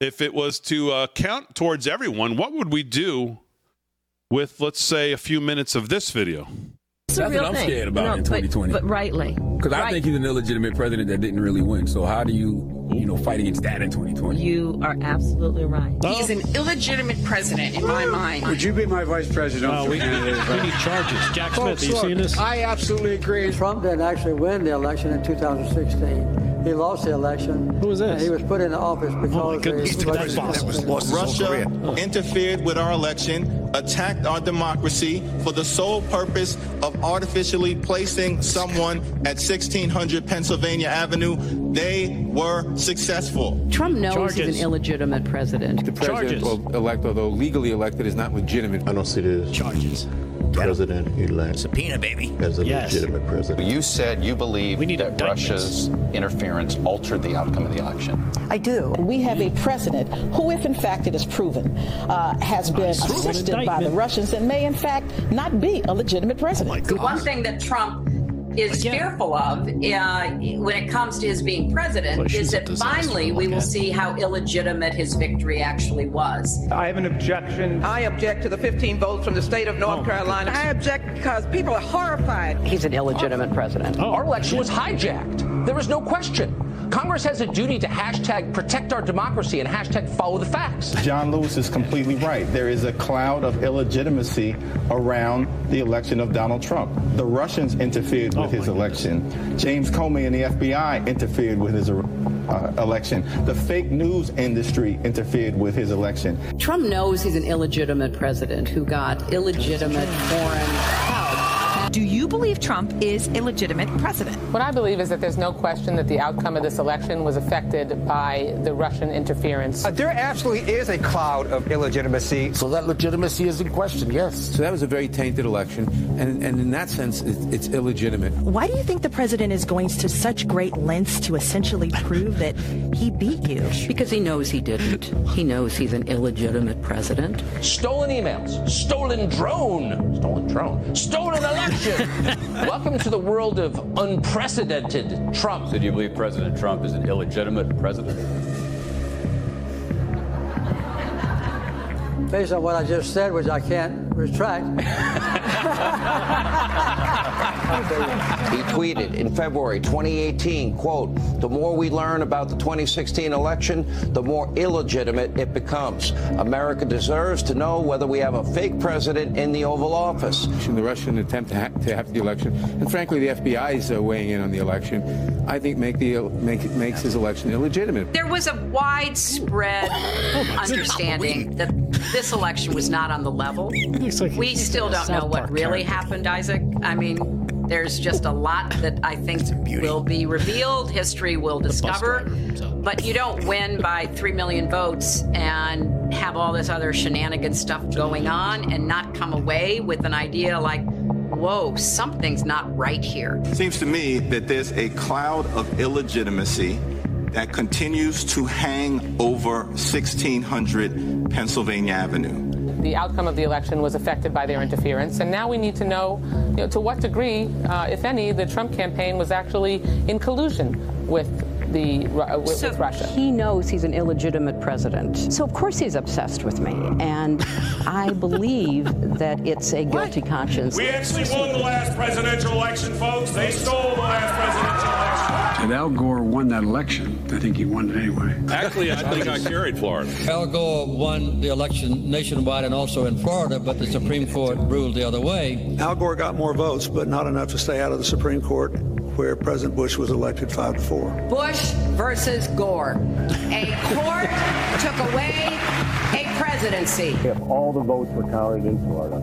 if it was to uh, count towards everyone, what would we do with, let's say, a few minutes of this video? It's That's what I'm thing. scared about no, in 2020. But, but rightly, because right. I think he's an illegitimate president that didn't really win. So how do you you know, fight against that in 2020. You are absolutely right. He's an illegitimate president in my mind. Would you be my vice president? No, we, we need charges. Jack Smith, are you seeing this? I absolutely agree. Trump didn't actually win the election in 2016. He lost the election. Who was this? he was put into office oh because oh the Russia interfered with our election, attacked our democracy for the sole purpose of artificially placing someone at 1600 Pennsylvania Avenue. They were successful. Trump knows Charges. he's an illegitimate president. The president-elect, although legally elected, is not legitimate. I don't see this. Charges president elect. Subpoena, baby. As a yes. legitimate president. You said you believe we need that Russia's interference altered the outcome of the election. I do. We have a president who, if in fact it is proven, uh, has been assisted by the Russians and may in fact not be a legitimate president. Oh One thing that Trump is Again. fearful of uh, when it comes to his being president well, is that finally we will see how illegitimate his victory actually was. I have an objection. I object to the 15 votes from the state of North oh, Carolina. I object because people are horrified. He's an illegitimate president. Oh. Our election was hijacked. There is no question. Congress has a duty to hashtag protect our democracy and hashtag follow the facts. John Lewis is completely right. There is a cloud of illegitimacy around the election of Donald Trump. The Russians interfered with oh his election. James Comey and the FBI interfered with his uh, election. The fake news industry interfered with his election. Trump knows he's an illegitimate president who got illegitimate foreign do you believe Trump is a legitimate president? What I believe is that there's no question that the outcome of this election was affected by the Russian interference. Uh, there absolutely is a cloud of illegitimacy. So that legitimacy is in question, yes. So that was a very tainted election, and, and in that sense, it's, it's illegitimate. Why do you think the president is going to such great lengths to essentially prove that he beat you? Because he knows he didn't. He knows he's an illegitimate president. Stolen emails, stolen drone, stolen drone, stolen election. Welcome to the world of unprecedented Trump. So do you believe President Trump is an illegitimate president? Based on what I just said, which I can't retract. he tweeted in February 2018, quote, the more we learn about the 2016 election, the more illegitimate it becomes. America deserves to know whether we have a fake president in the Oval Office. The Russian attempt to, ha- to have the election, and frankly, the FBI is uh, weighing in on the election, I think make the make makes his election illegitimate. There was a widespread understanding that this election was not on the level. Like we still don't know what really happened, Isaac. I mean, there's just a lot that I think will be revealed. History will discover. But you don't win by 3 million votes and have all this other shenanigan stuff going on and not come away with an idea like, whoa, something's not right here. Seems to me that there's a cloud of illegitimacy that continues to hang over 1600 Pennsylvania Avenue the outcome of the election was affected by their interference. And now we need to know, you know to what degree, uh, if any, the Trump campaign was actually in collusion with the uh, with, so with, Russia. He knows he's an illegitimate president. So of course he's obsessed with me, and I believe that it's a guilty what? conscience. We actually won the last presidential election, folks. They stole the last presidential election. If Al Gore won that election, I think he won it anyway. Actually, I think I carried Florida. Al Gore won the election nationwide and also in Florida, but the Supreme Court ruled the other way. Al Gore got more votes, but not enough to stay out of the Supreme Court where President Bush was elected five to four. Bush versus Gore. A court took away a presidency. If all the votes were counted in Florida,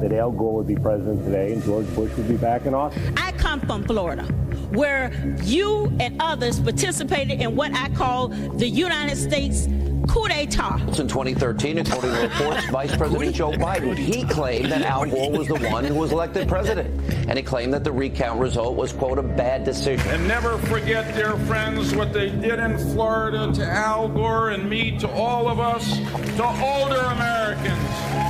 that Al Gore would be president today and George Bush would be back in office. I come from Florida where you and others participated in what I call the United States coup d'etat. In 2013, according to reports, Vice President Joe Biden, he claimed that Al Gore was the one who was elected president. And he claimed that the recount result was, quote, a bad decision. And never forget, dear friends, what they did in Florida to Al Gore and me, to all of us, to older Americans,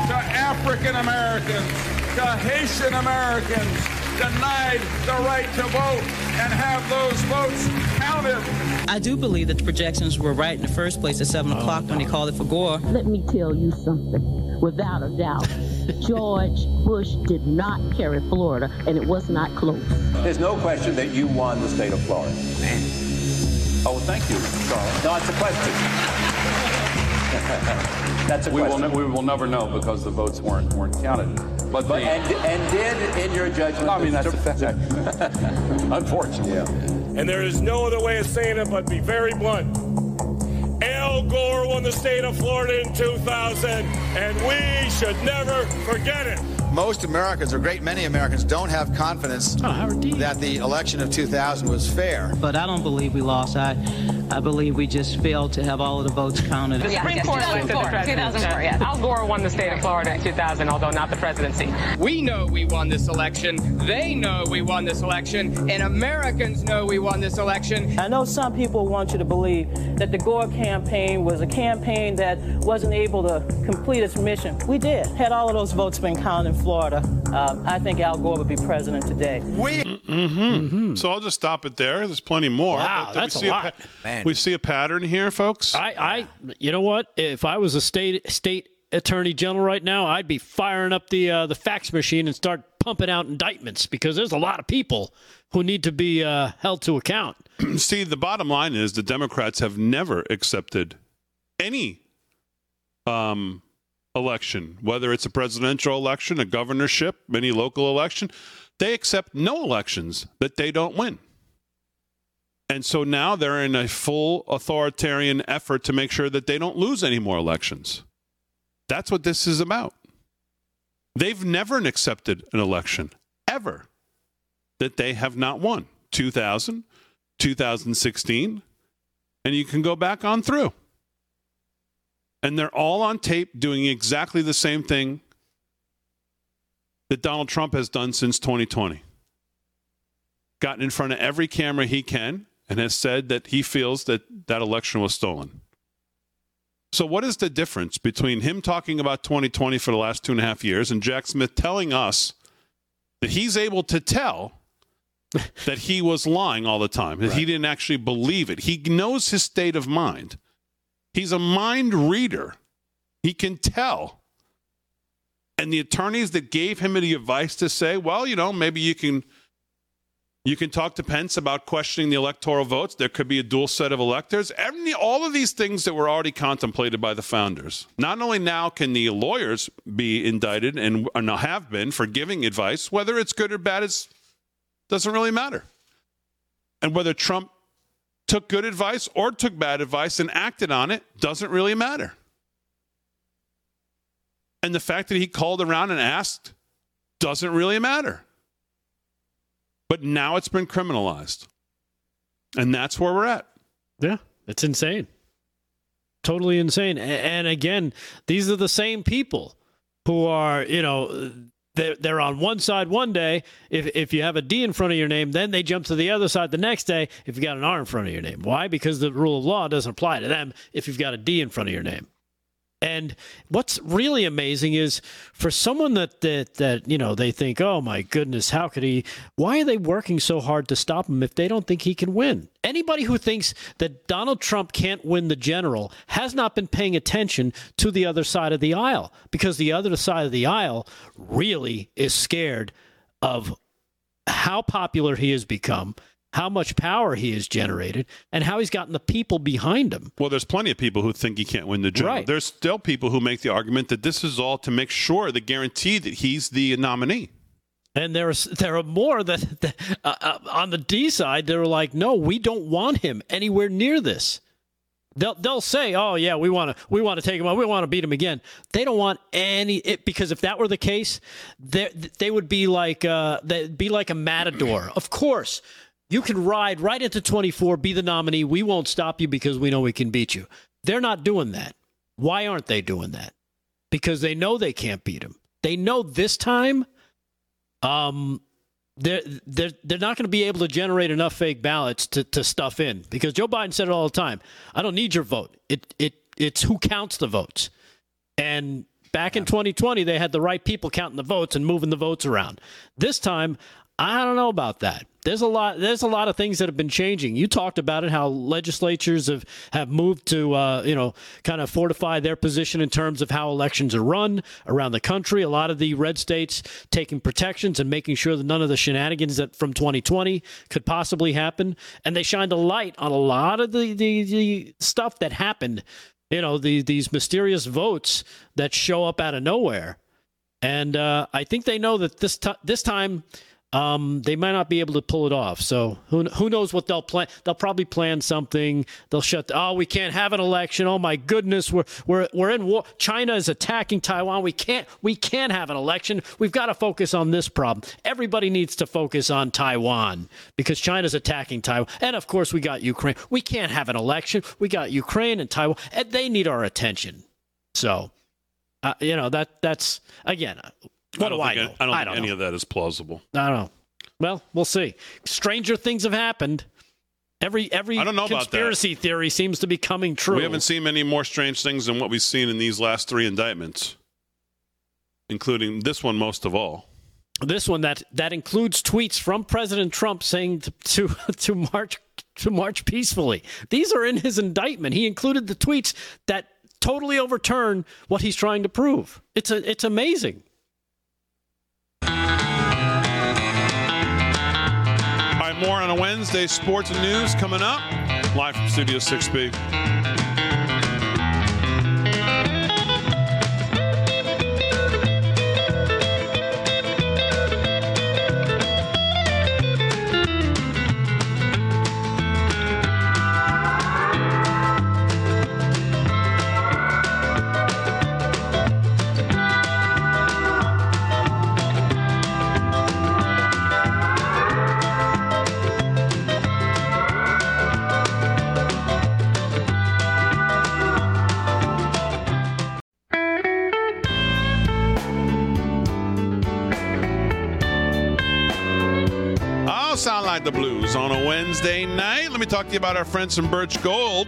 to African Americans, to Haitian Americans denied the right to vote and have those votes counted. I do believe that the projections were right in the first place at 7 o'clock when they called it for Gore. Let me tell you something. Without a doubt, George Bush did not carry Florida, and it was not close. There's no question that you won the state of Florida. Man. Oh, well, thank you, Charles. No, it's a question. That's a we question. Will ne- we will never know because the votes weren't weren't counted. But, but the, and, and did, in your judgment, I mean, that's a fact. Unfortunately. Yeah. And there is no other way of saying it but be very blunt. Al Gore won the state of Florida in 2000, and we should never forget it. Most Americans, or great many Americans, don't have confidence oh, that the election of 2000 was fair. But I don't believe we lost. I, I believe we just failed to have all of the votes counted. The Supreme Court elected the president. 2004, yeah. Al Gore won the state of Florida in 2000, although not the presidency. We know we won this election. They know we won this election. And Americans know we won this election. I know some people want you to believe that the Gore campaign was a campaign that wasn't able to complete its mission. We did. Had all of those votes been counted in Florida, um, I think Al Gore would be president today. We. Mm-hmm. Mm-hmm. So I'll just stop it there. There's plenty more. Wow, that's a lot. A pa- we see a pattern here, folks. I, I, you know what? If I was a state state attorney general right now, I'd be firing up the uh, the fax machine and start pumping out indictments because there's a lot of people who need to be uh, held to account. see, the bottom line is the Democrats have never accepted any um, election, whether it's a presidential election, a governorship, any local election. They accept no elections that they don't win. And so now they're in a full authoritarian effort to make sure that they don't lose any more elections. That's what this is about. They've never accepted an election, ever, that they have not won. 2000, 2016, and you can go back on through. And they're all on tape doing exactly the same thing that Donald Trump has done since 2020. Gotten in front of every camera he can and has said that he feels that that election was stolen. So, what is the difference between him talking about 2020 for the last two and a half years and Jack Smith telling us that he's able to tell that he was lying all the time, that right. he didn't actually believe it? He knows his state of mind. He's a mind reader. He can tell. And the attorneys that gave him the advice to say, well, you know, maybe you can you can talk to Pence about questioning the electoral votes. There could be a dual set of electors. Every, all of these things that were already contemplated by the founders. Not only now can the lawyers be indicted and, and have been for giving advice, whether it's good or bad, it doesn't really matter. And whether Trump took good advice or took bad advice and acted on it doesn't really matter. And the fact that he called around and asked doesn't really matter. But now it's been criminalized. And that's where we're at. Yeah, it's insane. Totally insane. And again, these are the same people who are, you know, they're, on one side one day. If, if you have a D in front of your name, then they jump to the other side the next day if you got an R in front of your name. Why? Because the rule of law doesn't apply to them if you've got a D in front of your name. And what's really amazing is for someone that, that that you know they think, oh my goodness, how could he? Why are they working so hard to stop him if they don't think he can win? Anybody who thinks that Donald Trump can't win the general has not been paying attention to the other side of the aisle because the other side of the aisle really is scared of how popular he has become how much power he has generated and how he's gotten the people behind him. Well, there's plenty of people who think he can't win the general. Right. There's still people who make the argument that this is all to make sure the guarantee that he's the nominee. And there's there are more that, that uh, uh, on the D side they're like, no, we don't want him anywhere near this. They'll they'll say, oh yeah, we want to we want to take him out, we want to beat him again. They don't want any it, because if that were the case, they they would be like uh, they'd be like a matador. Of course, you can ride right into 24, be the nominee. We won't stop you because we know we can beat you. They're not doing that. Why aren't they doing that? Because they know they can't beat him. They know this time um, they're, they're, they're not going to be able to generate enough fake ballots to, to stuff in because Joe Biden said it all the time. I don't need your vote. It, it, it's who counts the votes. And back in 2020, they had the right people counting the votes and moving the votes around. This time, I don't know about that. There's a lot. There's a lot of things that have been changing. You talked about it, how legislatures have have moved to, uh, you know, kind of fortify their position in terms of how elections are run around the country. A lot of the red states taking protections and making sure that none of the shenanigans that from 2020 could possibly happen. And they shined a light on a lot of the the, the stuff that happened. You know, the, these mysterious votes that show up out of nowhere. And uh, I think they know that this t- this time um, they might not be able to pull it off. So who who knows what they'll plan? They'll probably plan something. They'll shut. The, oh, we can't have an election. Oh my goodness, we're we're we're in war. China is attacking Taiwan. We can't we can't have an election. We've got to focus on this problem. Everybody needs to focus on Taiwan because China's attacking Taiwan, and of course we got Ukraine. We can't have an election. We got Ukraine and Taiwan, and they need our attention. So, uh, you know that that's again what I don't do I know? I don't I think don't any know. of that is plausible. I don't know. Well, we'll see. Stranger things have happened. Every every I don't know about that. conspiracy theory seems to be coming true. We haven't seen many more strange things than what we've seen in these last three indictments, including this one most of all. this one that that includes tweets from President Trump saying to to, to march to march peacefully. These are in his indictment. He included the tweets that totally overturn what he's trying to prove. It's a it's amazing. More on a Wednesday sports and news coming up. Live from Studio 6B. Wednesday night. Let me talk to you about our friends from Birch Gold.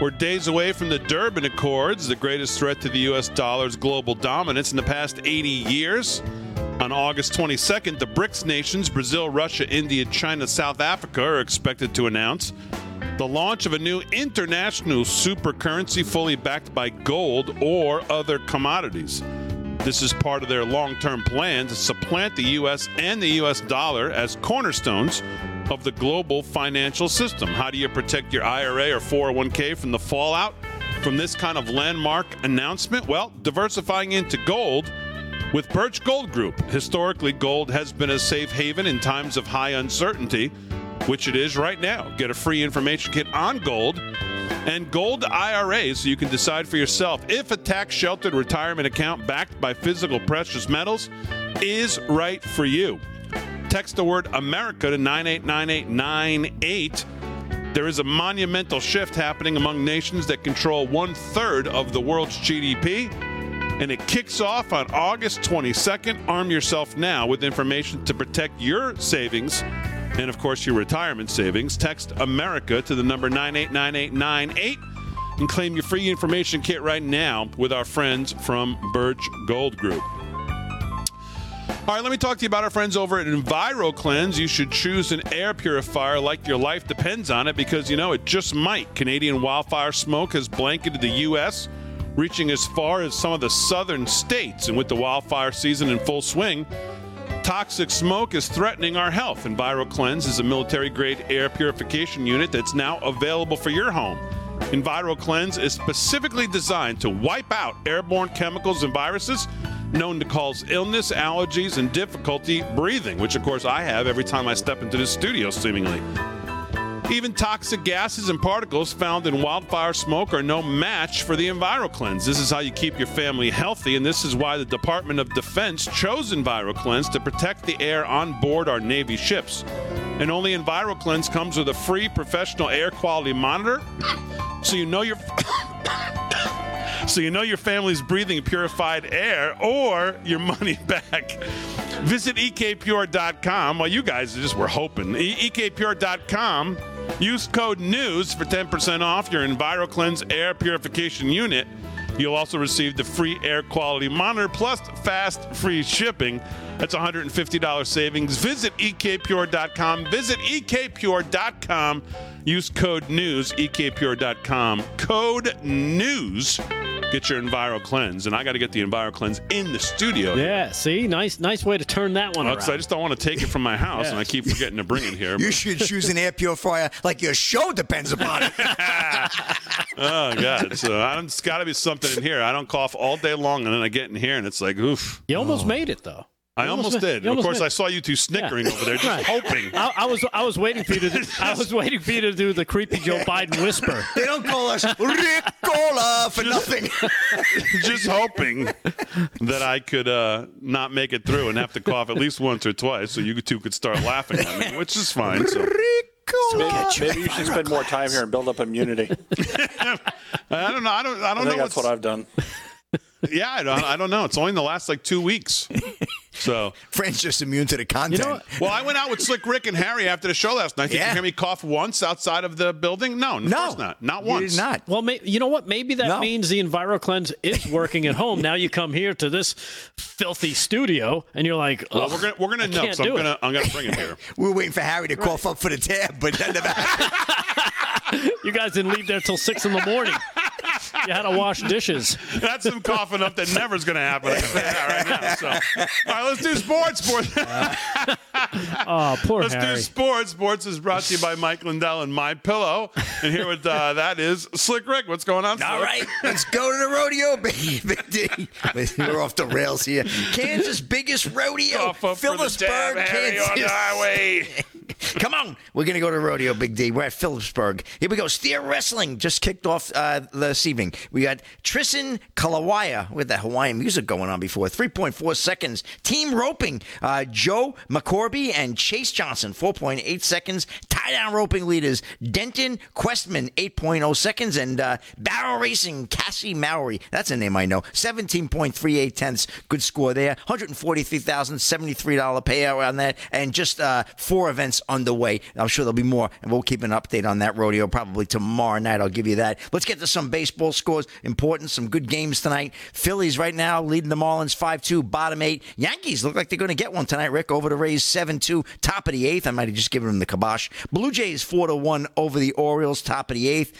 We're days away from the Durban Accords, the greatest threat to the U.S. dollar's global dominance in the past 80 years. On August 22nd, the BRICS nations, Brazil, Russia, India, China, South Africa, are expected to announce the launch of a new international super currency fully backed by gold or other commodities. This is part of their long term plan to supplant the U.S. and the U.S. dollar as cornerstones of the global financial system. How do you protect your IRA or 401k from the fallout from this kind of landmark announcement? Well, diversifying into gold with Birch Gold Group. Historically, gold has been a safe haven in times of high uncertainty, which it is right now. Get a free information kit on gold and gold IRAs so you can decide for yourself if a tax sheltered retirement account backed by physical precious metals is right for you. Text the word America to 989898. There is a monumental shift happening among nations that control one third of the world's GDP, and it kicks off on August 22nd. Arm yourself now with information to protect your savings and, of course, your retirement savings. Text America to the number 989898 and claim your free information kit right now with our friends from Birch Gold Group. All right, let me talk to you about our friends over at EnviroKlenz. You should choose an air purifier like your life depends on it because you know it just might. Canadian wildfire smoke has blanketed the U.S., reaching as far as some of the southern states. And with the wildfire season in full swing, toxic smoke is threatening our health. EnviroKlenz is a military grade air purification unit that's now available for your home. EnviroKlenz is specifically designed to wipe out airborne chemicals and viruses known to cause illness, allergies, and difficulty breathing, which of course I have every time I step into this studio, seemingly. Even toxic gases and particles found in wildfire smoke are no match for the EnviroKlenz. This is how you keep your family healthy, and this is why the Department of Defense chose EnviroKlenz to protect the air on board our Navy ships. And only EnviroKlenz comes with a free professional air quality monitor, so you know your so you know your family's breathing purified air or your money back. Visit ekpure.com. Well, you guys just were hoping. E- ekpure.com. Use code NEWS for 10% off your EnviroKlenz air purification unit. You'll also receive the free air quality monitor plus fast free shipping. That's $150 savings. Visit ekpure.com. Visit ekpure.com. Use code NEWS, ekpure.com. Code NEWS. Get your EnviroKlenz. And I got to get the EnviroKlenz in the studio. Yeah, see? Nice nice way to turn that one Well, around. 'cause I just don't want to take it from my house, and I keep forgetting to bring it here. You should choose an air purifier like your show depends upon it. oh god! So I don't, it's got to be something in here. I don't cough all day long, and then I get in here, and it's like, oof. You almost oh. made it though. I You almost, did. you And of course, made I saw you two snickering Yeah. over there, just Right. hoping. I, I was I was waiting for you to do, I was waiting for you to do the creepy Joe Biden whisper. They don't call us Ricola for nothing. just hoping that I could uh, not make it through and have to cough at least once or twice, so you two could start laughing at me, which is fine. So Maybe, maybe you should spend more time here and build up immunity. I don't know. I don't. I I don't think know. that's what's- what I've done. Yeah, I don't, I don't know. It's only in the last like two weeks. So Frank's just immune to the content. Well, I went out with Slick Rick and Harry after the show last night. Did you hear me cough once outside of the building? No, of course not. Not once. not. Well, may, you know what? Maybe that means the EnviroKlenz is working at home. Now you come here to this filthy studio, and you're like, Well, we're gonna we're gonna I know. So I'm do it." gonna I'm gonna bring it here. we were waiting for Harry to cough up for the tab, but that never happened. You guys didn't leave there till six in the morning. You had to wash dishes. That's some coughing up that never is going to happen. I can say that right now. So, all right, let's do sports. Sports. Oh, poor let's Harry. do sports. Sports is brought to you by Mike Lindell and My Pillow. And here with uh, that is Slick Rick. What's going on? All Slick? right, let's go to the rodeo, baby. We're off the rails here. Kansas' biggest rodeo, Cough up Phillipsburg, tab, on the Kansas. Come on, we're gonna go to rodeo, Big D. We're at Phillipsburg. Here we go. Steer wrestling just kicked off uh, this evening. We got Tristan Kalawaya with that Hawaiian music going on before. 3.4 seconds. Team roping. Uh, Joe McCorby and Chase Johnson. 4.8 seconds. Tie down roping leaders. Denton Questman. 8.0 seconds. And uh, barrel racing. Kassie Mowry. That's a name I know. 17.38 tenths. Good score there. $143,073 payout on that. And just uh, four events underway. I'm sure there'll be more, and we'll keep an update on that rodeo probably tomorrow night. I'll give you that. Let's get to some baseball scores. Important, some good games tonight. Phillies right now leading the Marlins 5 2, bottom eight. Yankees look like they're going to get one tonight, Rick, over the Rays 7 2, top of the eighth. I might have just given them the kibosh. Blue Jays 4 to 1 over the Orioles, top of the eighth.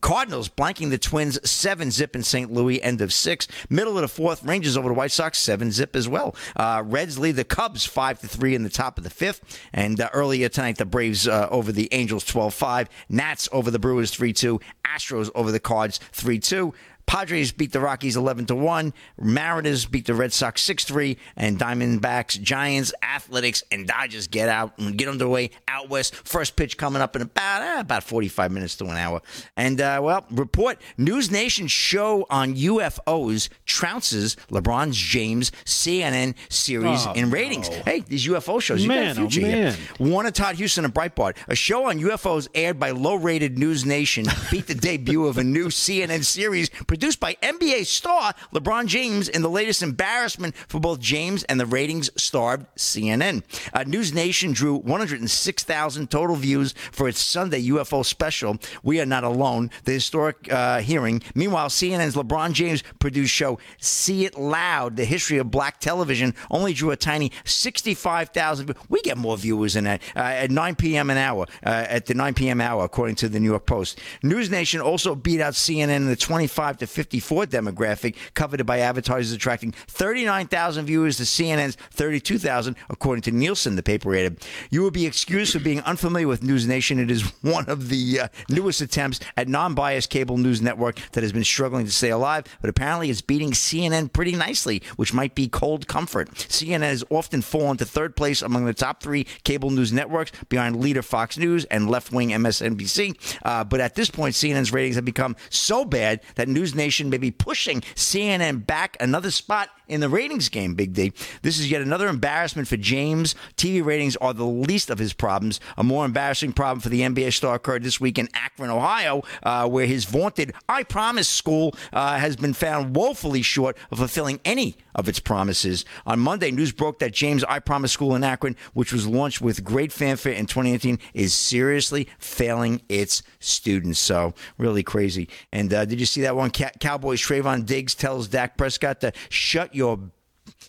Cardinals blanking the Twins 7 zip in St. Louis, end of six. Middle of the fourth, Rangers over the White Sox 7 zip as well. Uh, Reds lead the Cubs 5 to 3 in the top of the fifth. And uh, earlier tonight, the Braves uh, over the Angels 12 5. Nats over the Brewers 3 2. Astros over the Cards 3 2. Padres beat the Rockies 11 to 1. Mariners beat the Red Sox 6 3. And Diamondbacks, Giants, Athletics, and Dodgers get out and get underway out west. First pitch coming up in about uh, about 45 minutes to an hour. And, uh, well, report News Nation show on UFOs trounces LeBron James CNN series Oh, in ratings. no. Hey, these UFO shows, you Man, got a oh, future here. man. Warner Todd Huston and Breitbart. A show on UFOs aired by low rated News Nation beat the debut of a new CNN series produced by NBA star LeBron James in the latest embarrassment for both James and the ratings starved CNN. Uh, News Nation drew 106,000 total views for its Sunday UFO special, We Are Not Alone, the historic uh, hearing. Meanwhile, CNN's LeBron James produced show See It Loud, the history of black television, only drew a tiny 65,000. We get more viewers than that uh, at 9 p.m. an hour, uh, at the 9 p.m. hour, according to the New York Post. News Nation also beat out CNN in the 25 to 54 demographic, coveted by advertisers attracting 39,000 viewers to CNN's 32,000, according to Nielsen, the paper added. You will be excused for being unfamiliar with News Nation. It is one of the uh, newest attempts at non biased cable news network that has been struggling to stay alive, but apparently it's beating CNN pretty nicely, which might be cold comfort. CNN has often fallen to third place among the top three cable news networks behind leader Fox News and left wing MSNBC. Uh, but at this point, CNN's ratings have become so bad that News Nation may be pushing CNN back another spot in the ratings game, Big D. This is yet another embarrassment for James. TV ratings are the least of his problems. A more embarrassing problem for the NBA star occurred this week in Akron, Ohio, uh, where his vaunted I Promise school uh, has been found woefully short of fulfilling any of its promises. On Monday, news broke that James I Promise School in Akron, which was launched with great fanfare in 2018, is seriously failing its students. So, really crazy. And uh, did you see that one? Ca- Cowboys Trevon Diggs tells Dak Prescott to shut your.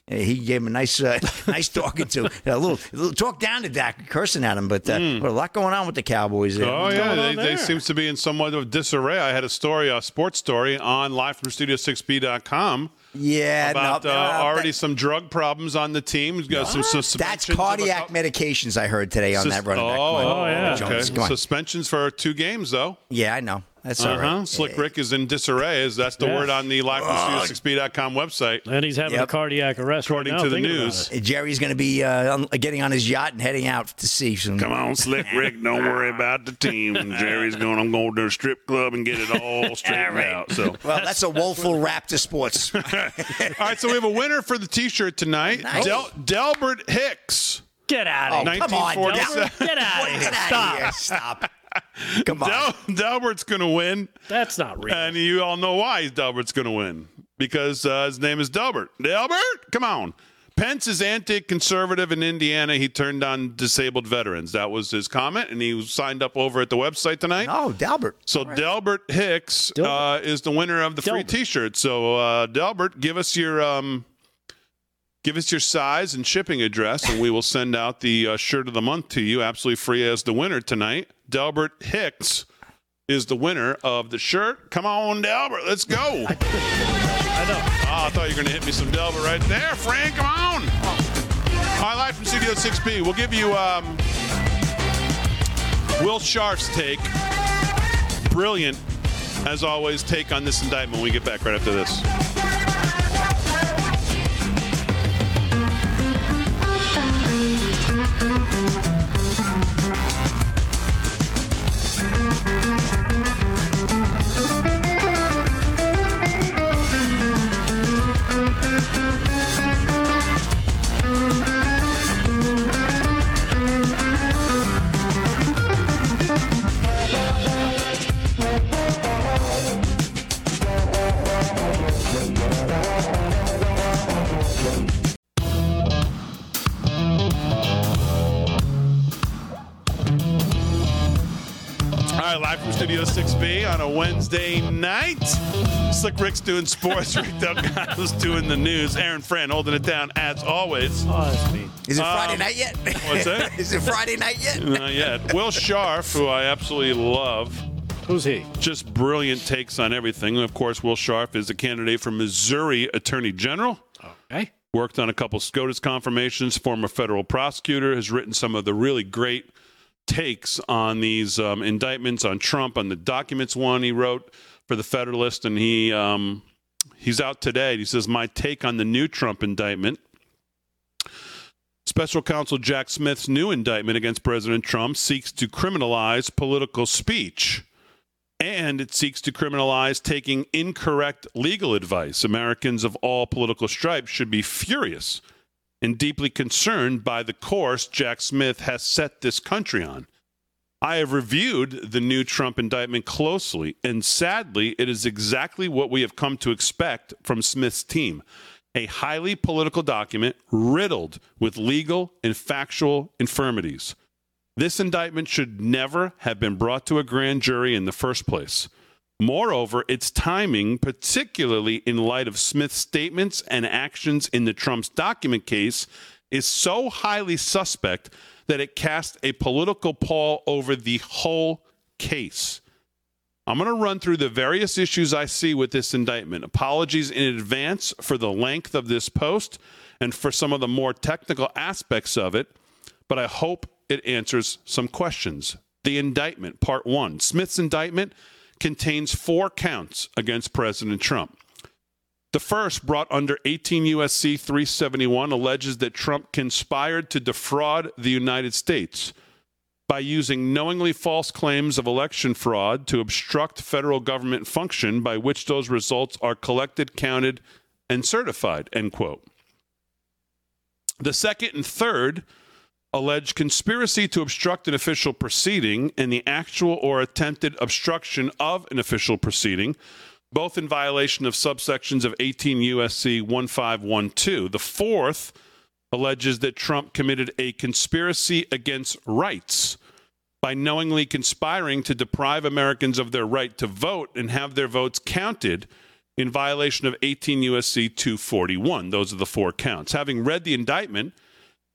Uh, He gave him a nice, uh, nice talking to a little, a little talk down to Dak, cursing at him. But uh, Mm. a lot going on with the Cowboys. There. Oh yeah, they, they seems to be in somewhat of disarray. I had a story, a sports story on live from Studio6B.com. Yeah, about no, uh, no, already some drug problems on the team. We've got some That's suspensions. of cardiac medications. I heard today on Sus- that running back. Oh, Come on, yeah. Okay. Suspensions for two games, though. Yeah, I know. That's all uh-huh. right. Slick Rick is in disarray. Is that's the Yeah. word on the live from Studio6B.com website? And he's having Yep. a cardiac arrest According right now, to the news. Jerry's going to be uh, getting on his yacht and heading out to sea. Some, Come on, Slick Rick. Don't worry about the team. Jerry's going. I'm going to a strip club and get it all straightened out. So. Well, that's a woeful rap to sports. All right, so we have a winner for the T-shirt tonight. Nice. Del- Delbert Hicks. Get out Oh, of here. come on, 1947. Delbert, Get out of here. Get out Stop. Stop. Come on. Del- Delbert's going to win, That's not real. and you all know why Delbert's going to win because uh, his name is Delbert. Delbert, come on. Pence is anti-conservative in Indiana. He turned on disabled veterans. That was his comment, and he signed up over at the website tonight. Oh, Delbert. So Delbert Hicks uh, is the winner of the free T-shirt. So uh, Delbert, give us your um, give us your size and shipping address, and we will send out the uh, shirt of the month to you, absolutely free as the winner tonight. Delbert Hicks is the winner of the shirt. Come on, Delbert, let's go. I know. Oh, I thought you were going to hit me some Delbert right there, Frank. Come on. All right, live from Studio 6B. We'll give you um, Will Scharf's take brilliant, as always, take on this indictment when we get back right after this. Live from Studio 6B on a Wednesday night. Slick Rick's doing sports. Rick Delgado's doing the news. Aaron Fran holding it down as always. Oh, that's me. Is it Friday Um, night yet? what's that? Is it Friday night yet? Not yet. Will Scharf, who I absolutely love, Who's he? just brilliant takes on everything. Of course, Will Scharf is a candidate for Missouri Attorney General. Okay. Worked on a couple SCOTUS confirmations, former federal prosecutor, has written some of the really great takes on these um, indictments on Trump, on the documents one he wrote for the Federalist, and he um, he's out today. He says, "My take on the new Trump indictment." Special counsel Jack Smith's new indictment against President Trump seeks to criminalize political speech. And it seeks to criminalize taking incorrect legal advice. Americans of all political stripes should be furious and deeply concerned by the course Jack Smith has set this country on. I have reviewed the new Trump indictment closely, and sadly, it is exactly what we have come to expect from Smith's team a highly political document riddled with legal and factual infirmities. This indictment should never have been brought to a grand jury in the first place. Moreover, its timing, particularly in light of Smith's statements and actions in the Trump's document case, is so highly suspect that it casts a political pall over the whole case. I'm going to run through the various issues I see with this indictment. Apologies in advance for the length of this post and for some of the more technical aspects of it, but I hope it answers some questions. The indictment, part one Smith's indictment contains four counts against President Trump. The first, brought under 18 U.S.C. 371, alleges that Trump conspired to defraud the United States by using knowingly false claims of election fraud to obstruct federal government function by which those results are collected, counted, and certified. End quote. The second and third allege conspiracy to obstruct an official proceeding and the actual or attempted obstruction of an official proceeding, both in violation of subsections of 18 USC 1512. The fourth alleges that Trump committed a conspiracy against rights by knowingly conspiring to deprive Americans of their right to vote and have their votes counted in violation of 18 USC 241. Those are the four counts. Having read the indictment,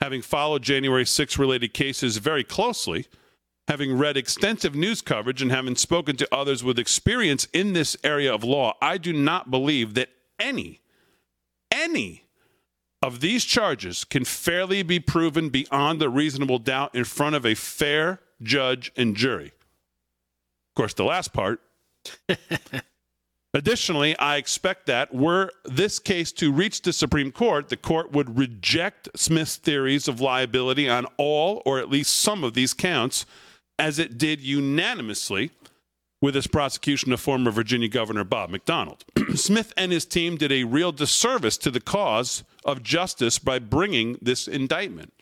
having followed January 6 related cases very closely, having read extensive news coverage, and having spoken to others with experience in this area of law, I do not believe that any, any of these charges can fairly be proven beyond a reasonable doubt in front of a fair judge and jury. Of course, the last part. Additionally, I expect that were this case to reach the Supreme Court, the court would reject Smith's theories of liability on all or at least some of these counts, as it did unanimously with his prosecution of former Virginia Governor Bob McDonnell. Smith and his team did a real disservice to the cause of justice by bringing this indictment.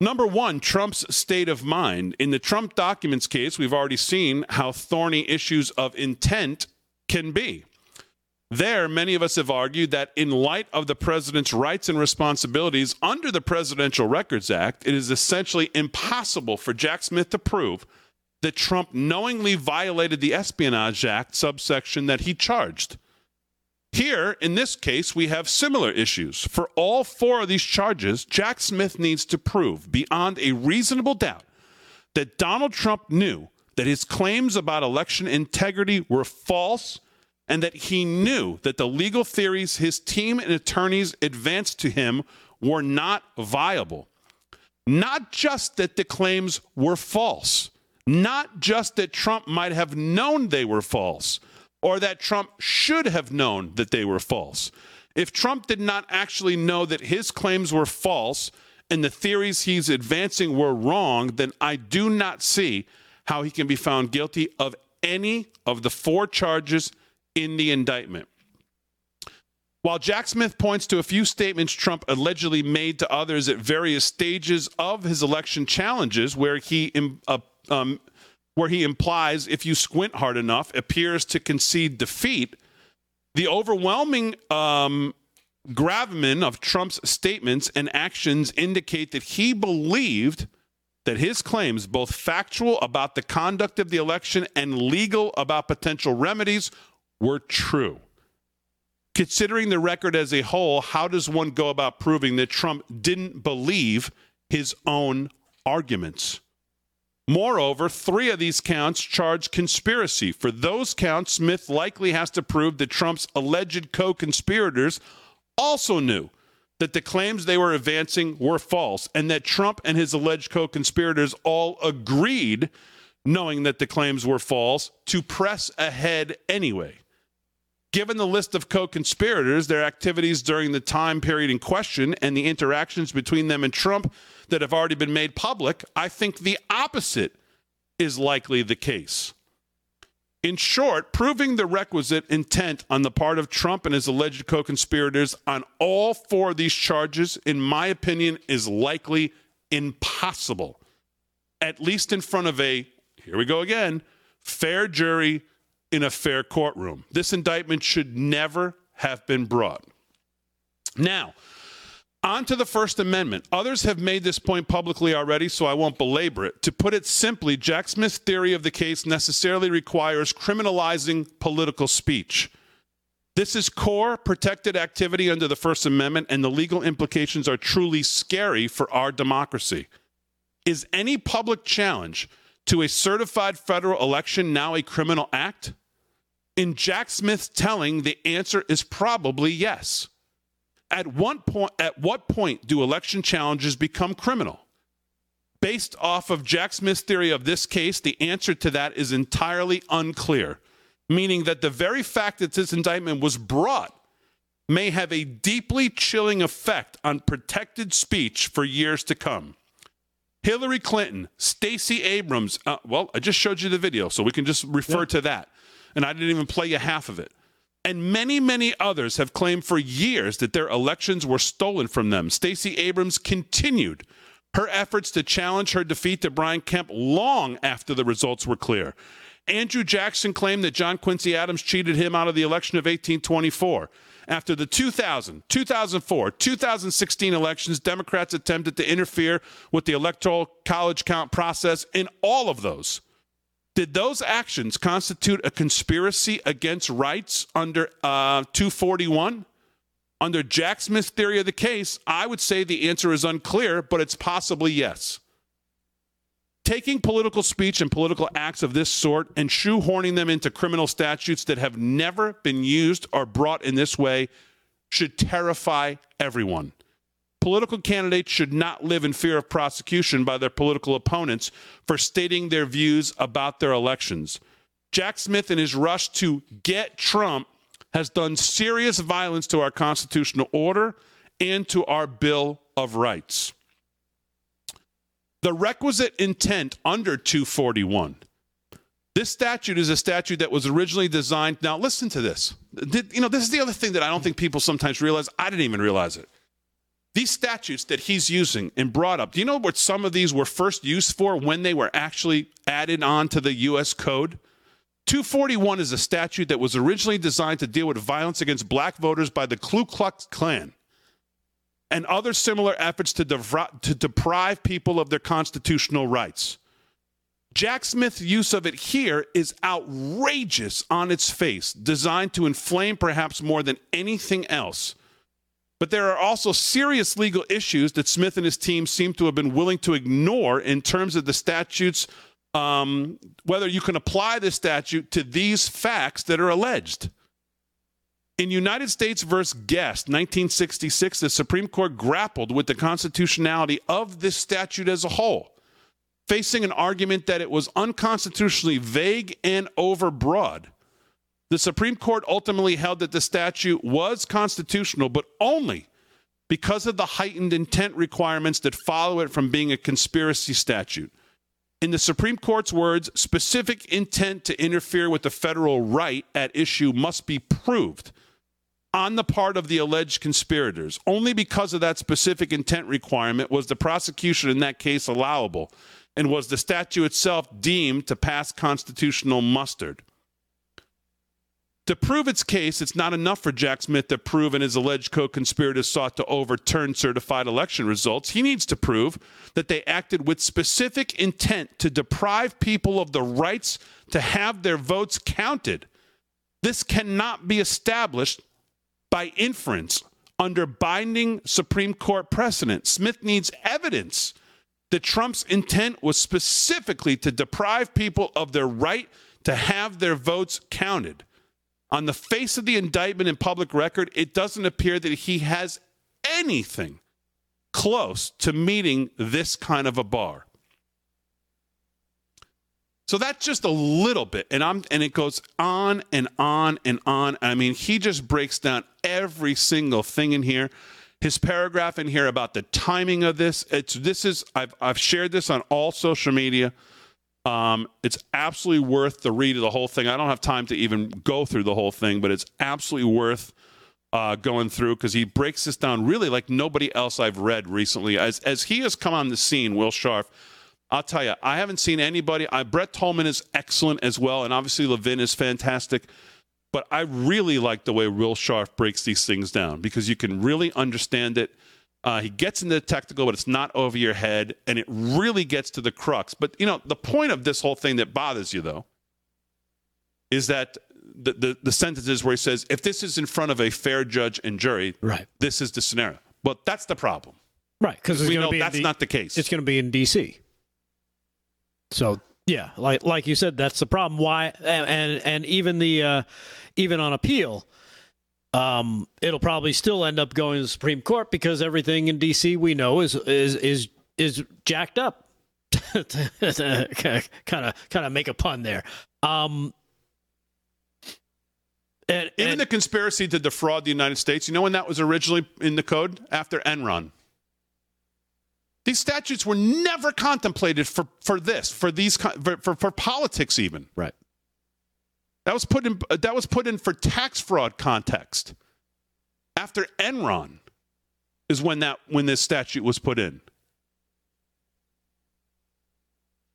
Number one, Trump's state of mind. In the Trump documents case, we've already seen how thorny issues of intent can be. There, many of us have argued that in light of the president's rights and responsibilities under the Presidential Records Act, it is essentially impossible for Jack Smith to prove that Trump knowingly violated the Espionage Act subsection that he charged. Here, in this case, we have similar issues. For all four of these charges, Jack Smith needs to prove beyond a reasonable doubt that Donald Trump knew that his claims about election integrity were false and that he knew that the legal theories his team and attorneys advanced to him were not viable. Not just that the claims were false, not just that Trump might have known they were false or that Trump should have known that they were false. If Trump did not actually know that his claims were false and the theories he's advancing were wrong, then I do not see how he can be found guilty of any of the four charges in the indictment. While Jack Smith points to a few statements Trump allegedly made to others at various stages of his election challenges, where he uh, um, where he implies, if you squint hard enough, appears to concede defeat, the overwhelming um, gravamen of Trump's statements and actions indicate that he believed that his claims, both factual about the conduct of the election and legal about potential remedies, were true. Considering the record as a whole, how does one go about proving that Trump didn't believe his own arguments? Moreover, three of these counts charge conspiracy. For those counts, Smith likely has to prove that Trump's alleged co conspirators also knew that the claims they were advancing were false and that Trump and his alleged co conspirators all agreed, knowing that the claims were false, to press ahead anyway. Given the list of co conspirators, their activities during the time period in question, and the interactions between them and Trump that have already been made public, I think the opposite is likely the case. In short, proving the requisite intent on the part of Trump and his alleged co conspirators on all four of these charges, in my opinion, is likely impossible, at least in front of a, here we go again, fair jury in a fair courtroom. This indictment should never have been brought. Now, on to the First Amendment. Others have made this point publicly already, so I won't belabor it. To put it simply, Jack Smith's theory of the case necessarily requires criminalizing political speech. This is core protected activity under the First Amendment, and the legal implications are truly scary for our democracy. Is any public challenge to a certified federal election now a criminal act? In Jack Smith's telling, the answer is probably yes. At what point, at what point do election challenges become criminal? Based off of Jack Smith's theory of this case, the answer to that is entirely unclear, meaning that the very fact that this indictment was brought may have a deeply chilling effect on protected speech for years to come. Hillary Clinton, Stacey Abrams, uh, well, I just showed you the video, so we can just refer yeah. to that and I didn't even play you half of it. And many, many others have claimed for years that their elections were stolen from them. Stacey Abrams continued her efforts to challenge her defeat to Brian Kemp long after the results were clear. Andrew Jackson claimed that John Quincy Adams cheated him out of the election of 1824. After the 2000, 2004, 2016 elections, Democrats attempted to interfere with the electoral college count process in all of those. Did those actions constitute a conspiracy against rights under uh, 241? Under Jack Smith's theory of the case, I would say the answer is unclear, but it's possibly yes. Taking political speech and political acts of this sort and shoehorning them into criminal statutes that have never been used or brought in this way should terrify everyone. Political candidates should not live in fear of prosecution by their political opponents for stating their views about their elections. Jack Smith, in his rush to get Trump, has done serious violence to our constitutional order and to our Bill of Rights. The requisite intent under 241. This statute is a statute that was originally designed. Now, listen to this. You know, this is the other thing that I don't think people sometimes realize. I didn't even realize it. These statutes that he's using and brought up, do you know what some of these were first used for when they were actually added on to the U.S. Code? 241 is a statute that was originally designed to deal with violence against black voters by the Ku Klux Klan and other similar efforts to, devra- to deprive people of their constitutional rights. Jack Smith's use of it here is outrageous on its face, designed to inflame perhaps more than anything else. But there are also serious legal issues that Smith and his team seem to have been willing to ignore in terms of the statutes, um, whether you can apply the statute to these facts that are alleged. In United States versus Guest, 1966, the Supreme Court grappled with the constitutionality of this statute as a whole facing an argument that it was unconstitutionally vague and overbroad. The Supreme Court ultimately held that the statute was constitutional, but only because of the heightened intent requirements that follow it from being a conspiracy statute. In the Supreme Court's words, specific intent to interfere with the federal right at issue must be proved on the part of the alleged conspirators. Only because of that specific intent requirement was the prosecution in that case allowable and was the statute itself deemed to pass constitutional mustard. To prove its case, it's not enough for Jack Smith to prove and his alleged co conspirators sought to overturn certified election results. He needs to prove that they acted with specific intent to deprive people of the rights to have their votes counted. This cannot be established by inference under binding Supreme Court precedent. Smith needs evidence that Trump's intent was specifically to deprive people of their right to have their votes counted. On the face of the indictment and public record, it doesn't appear that he has anything close to meeting this kind of a bar. So that's just a little bit, and I'm and it goes on and on and on. I mean, he just breaks down every single thing in here his paragraph in here about the timing of this. It's this is I've I've shared this on all social media. Um, it's absolutely worth the read of the whole thing. I don't have time to even go through the whole thing, but it's absolutely worth uh, going through because he breaks this down really like nobody else I've read recently. As as he has come on the scene, Will Scharf, I'll tell you, I haven't seen anybody. I, Brett Tolman is excellent as well, and obviously Levin is fantastic. But I really like the way Will Scharf breaks these things down because you can really understand it. Uh, he gets into the technical, but it's not over your head, and it really gets to the crux. But you know, the point of this whole thing that bothers you, though, is that the, the, the sentences where he says, "If this is in front of a fair judge and jury, right, this is the scenario." But that's the problem, right? Because we know that's not the case. It's going to be in D.C. So yeah, like like you said, that's the problem. Why and and, and even the uh, even on appeal, um, it'll probably still end up going to the Supreme Court because everything in D.C. we know is is is is jacked up. kind of kind of make a pun there. Um, and, Even and, the conspiracy to defraud the United States, you know when that was originally in the code? After Enron. These statutes were never contemplated for, for this, for these for, for, for politics even. Right. That was put in uh, that was put in for tax fraud context. After Enron is when that when this statute was put in.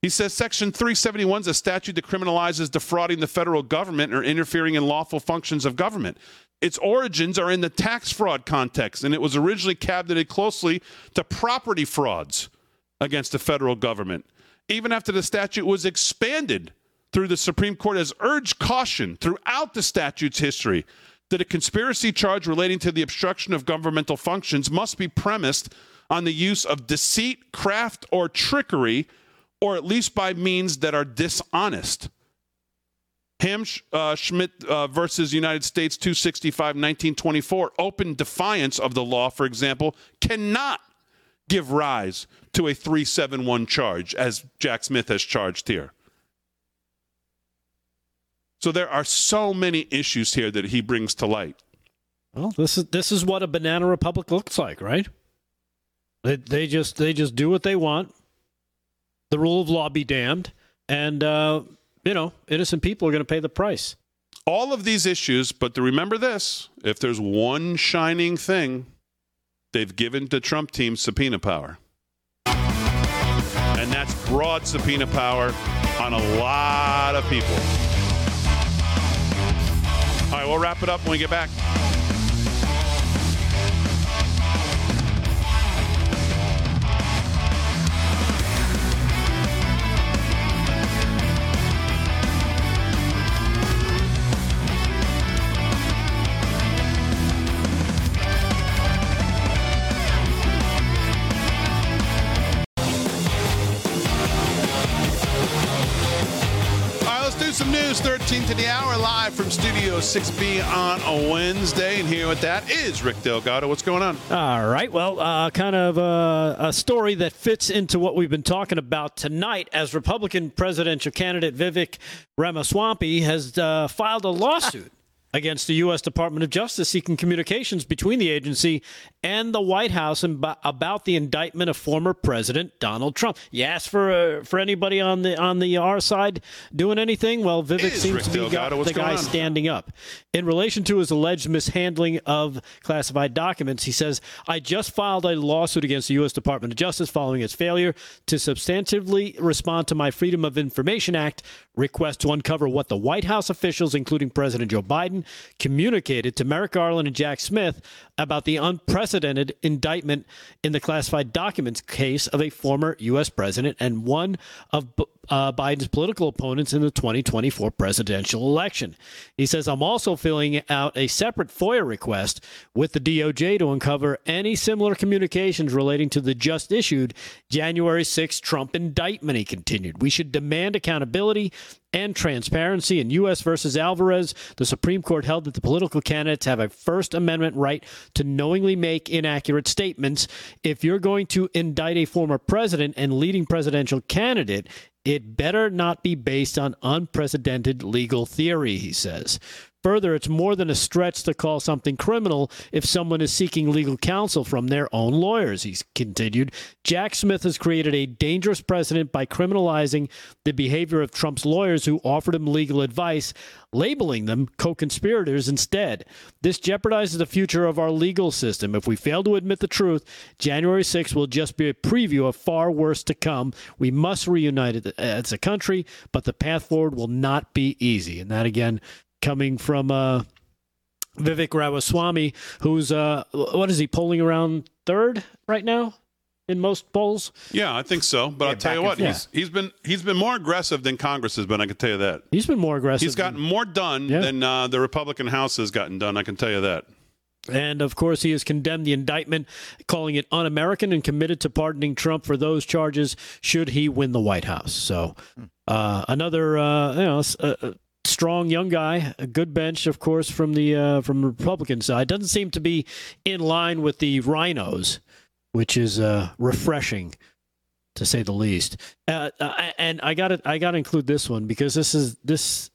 He says Section 371 is a statute that criminalizes defrauding the federal government or interfering in lawful functions of government. Its origins are in the tax fraud context, and it was originally cabineted closely to property frauds against the federal government. Even after the statute was expanded through the Supreme Court has urged caution throughout the statute's history that a conspiracy charge relating to the obstruction of governmental functions must be premised on the use of deceit, craft, or trickery, or at least by means that are dishonest. Ham uh, Schmidt uh, versus United States 265 1924, open defiance of the law, for example, cannot give rise to a 371 charge, as Jack Smith has charged here. So there are so many issues here that he brings to light. Well, this is this is what a banana republic looks like, right? They, they just they just do what they want. The rule of law be damned, and uh, you know innocent people are going to pay the price. All of these issues, but to remember this: if there's one shining thing, they've given the Trump team subpoena power, and that's broad subpoena power on a lot of people. All right, we'll wrap it up when we get back. News, 13 to the hour, live from Studio 6B on a Wednesday. And here with that is Rick Delgado. What's going on? All right. Well, uh, kind of uh, a story that fits into what we've been talking about tonight as Republican presidential candidate Vivek Ramaswamy has uh, filed a lawsuit against the U.S. Department of Justice seeking communications between the agency and the White House about the indictment of former President Donald Trump. You ask for uh, for anybody on the on the R side doing anything? Well, Vivek seems Rick to be Delgado. the guy on? standing up. In relation to his alleged mishandling of classified documents, he says, "I just filed a lawsuit against the U.S. Department of Justice following its failure to substantively respond to my Freedom of Information Act request to uncover what the White House officials, including President Joe Biden, communicated to Merrick Garland and Jack Smith about the unprecedented indictment in the classified documents case of a former U.S. president and one of uh, Biden's political opponents in the 2024 presidential election. He says, I'm also filling out a separate FOIA request with the DOJ to uncover any similar communications relating to the just issued January 6 Trump indictment, he continued. We should demand accountability and transparency. In U.S. versus Alvarez, the Supreme Court held that the political candidates have a First Amendment right to knowingly make inaccurate statements. If you're going to indict a former president and leading presidential candidate, it better not be based on unprecedented legal theory, he says. Further, it's more than a stretch to call something criminal if someone is seeking legal counsel from their own lawyers, he continued. Jack Smith has created a dangerous precedent by criminalizing the behavior of Trump's lawyers who offered him legal advice, labeling them co conspirators instead. This jeopardizes the future of our legal system. If we fail to admit the truth, January 6th will just be a preview of far worse to come. We must reunite as a country, but the path forward will not be easy. And that, again, coming from uh, Vivek Ramaswamy, who's uh, what is he polling around third right now in most polls? Yeah, I think so. But Yeah, I'll tell you what, and he's he's been he's been more aggressive than Congress has been. I can tell you that. He's been more aggressive. He's gotten more done than uh, the Republican House has gotten done. I can tell you that. And of course, he has condemned the indictment, calling it un American and committed to pardoning Trump for those charges should he win the White House. So, uh, another, uh, you know, uh, uh, strong young guy, a good bench, of course, from the uh, from the Republican side. Doesn't seem to be in line with the RINOs, which is uh, refreshing to say the least. Uh, uh, and I got to I got to include this one because this is this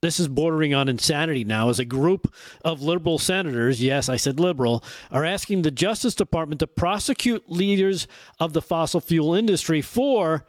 this is bordering on insanity now as a group of liberal senators, yes, I said liberal, are asking the Justice Department to prosecute leaders of the fossil fuel industry for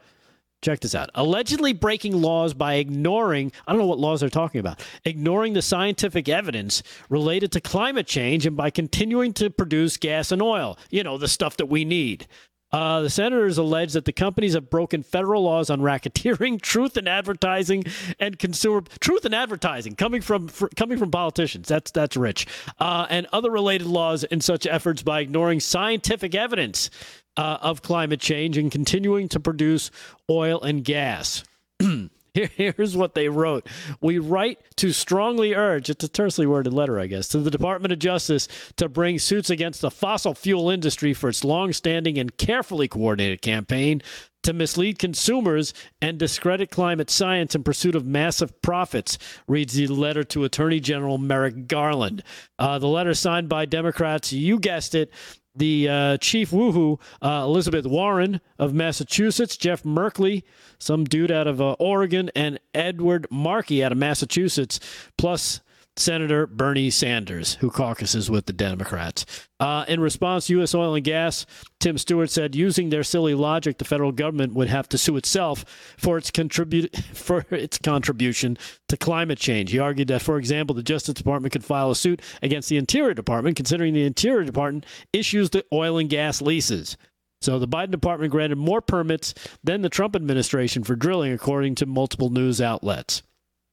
check this out. Allegedly breaking laws by ignoring i don't know what laws they're talking about ignoring the scientific evidence related to climate change and by continuing to produce gas and oil you know the stuff that we need uh, the senators allege that the companies have broken federal laws on racketeering, truth in advertising, and consumer truth in advertising coming from fr- coming from politicians. That's that's rich, uh, and other related laws in such efforts by ignoring scientific evidence uh, of climate change and continuing to produce oil and gas. Here's what they wrote. We write to strongly urge, it's a tersely worded letter, I guess, to the Department of Justice to bring suits against the fossil fuel industry for its long-standing and carefully coordinated campaign to mislead consumers and discredit climate science in pursuit of massive profits, reads the letter to Attorney General Merrick Garland. Uh, the letter signed by Democrats, you guessed it, the uh, chief woohoo, uh, Elizabeth Warren of Massachusetts, Jeff Merkley, some dude out of uh, Oregon, and Edward Markey out of Massachusetts, plus Senator Bernie Sanders, who caucuses with the Democrats. Uh, in response, U.S. Oil and Gas, Tim Stewart said, using their silly logic, the federal government would have to sue itself for its contribute for its contribution to climate change. He argued that, for example, the Justice Department could file a suit against the Interior Department, considering the Interior Department issues the oil and gas leases. So the Biden department granted more permits than the Trump administration for drilling, according to multiple news outlets.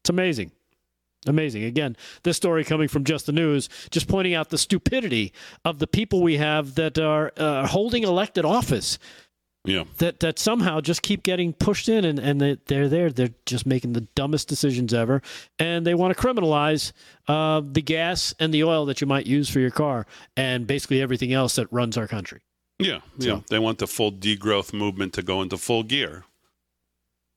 It's amazing. Amazing. Again, this story coming from Just the News, just pointing out the stupidity of the people we have that are uh, holding elected office. Yeah. That that somehow just keep getting pushed in and, and they, they're there. They're just making the dumbest decisions ever. And they want to criminalize uh, the gas and the oil that you might use for your car and basically everything else that runs our country. Yeah. Yeah. They want the full degrowth movement to go into full gear.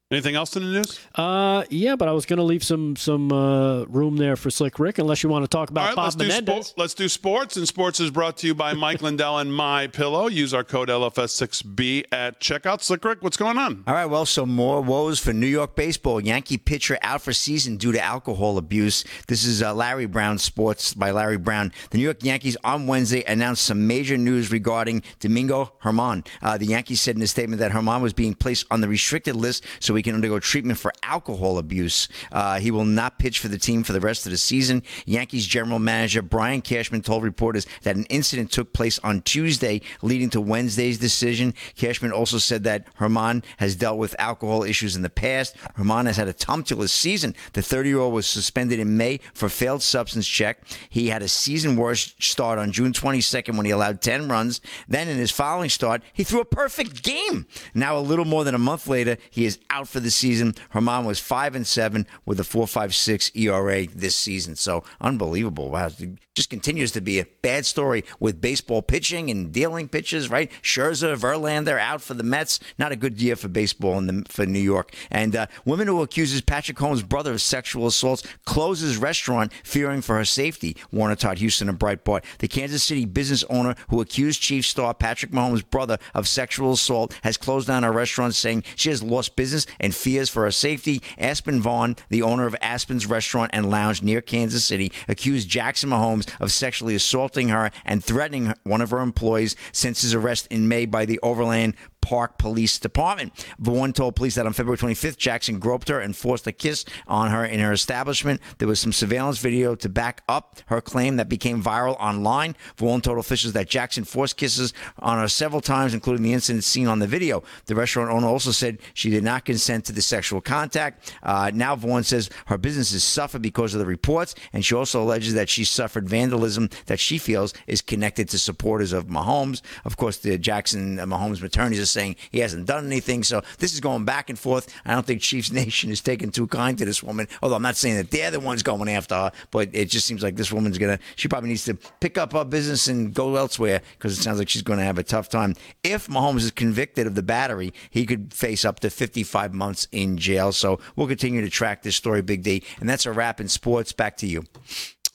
Anything else in the news? Uh, yeah, but I was going to leave some some uh, room there for Slick Rick, unless you want to talk about All right, Bob let's do, spo- let's do sports, and sports is brought to you by Mike Lindell and My Pillow. Use our code LFS6B at checkout. Slick Rick, what's going on? All right, well, so more woes for New York baseball. Yankee pitcher out for season due to alcohol abuse. This is uh, Larry Brown Sports by Larry Brown. The New York Yankees on Wednesday announced some major news regarding Domingo Germán. Uh, the Yankees said in a statement that Germán was being placed on the restricted list so he can undergo treatment for alcohol abuse. Uh, he will not pitch for the team for the rest of the season. Yankees general manager Brian Cashman told reporters that an incident took place on Tuesday, leading to Wednesday's decision. Cashman also said that Germán has dealt with alcohol issues in the past. Germán has had a tumultuous season. The 30 year old was suspended in May for failed substance check. He had a season worst start on June 22nd when he allowed 10 runs. Then in his following start, he threw a perfect game. Now, a little more than a month later, he is out for the season. Germán was 5 and 7 with a 4.56 ERA this season. So unbelievable. Wow. Just continues to be a bad story with baseball pitching and dealing pitches, right? Scherzer, Verlander out for the Mets. Not a good year for baseball in the, for New York. And uh, woman who accuses Patrick Mahomes' brother of sexual assaults closes restaurant fearing for her safety. Warner Todd Huston and Breitbart. The Kansas City business owner who accused Chief star Patrick Mahomes' brother of sexual assault has closed down her restaurant, saying she has lost business and fears for her safety. Aspen Vaughn, the owner of Aspen's restaurant and lounge near Kansas City, accused Jackson Mahomes of sexually assaulting her and threatening one of her employees since his arrest in May by the Overland Park Police Department. Vaughn told police that on February 25th, Jackson groped her and forced a kiss on her in her establishment. There was some surveillance video to back up her claim that became viral online. Vaughn told officials that Jackson forced kisses on her several times, including the incident seen on the video. The restaurant owner also said she did not consent to the sexual contact. Uh, now, Vaughn says her business has suffered because of the reports, and she also alleges that she suffered vandalism that she feels is connected to supporters of Mahomes. Of course, the Jackson uh, Mahomes are saying he hasn't done anything. So this is going back and forth. I don't think Chiefs Nation is taking too kind to this woman. Although I'm not saying that they're the ones going after her, but it just seems like this woman's gonna. She probably needs to pick up her business and go elsewhere because it sounds like she's going to have a tough time. If Mahomes is convicted of the battery, he could face up to 55 months in jail. So we'll continue to track this story, Big D. And that's a wrap in sports. Back to you.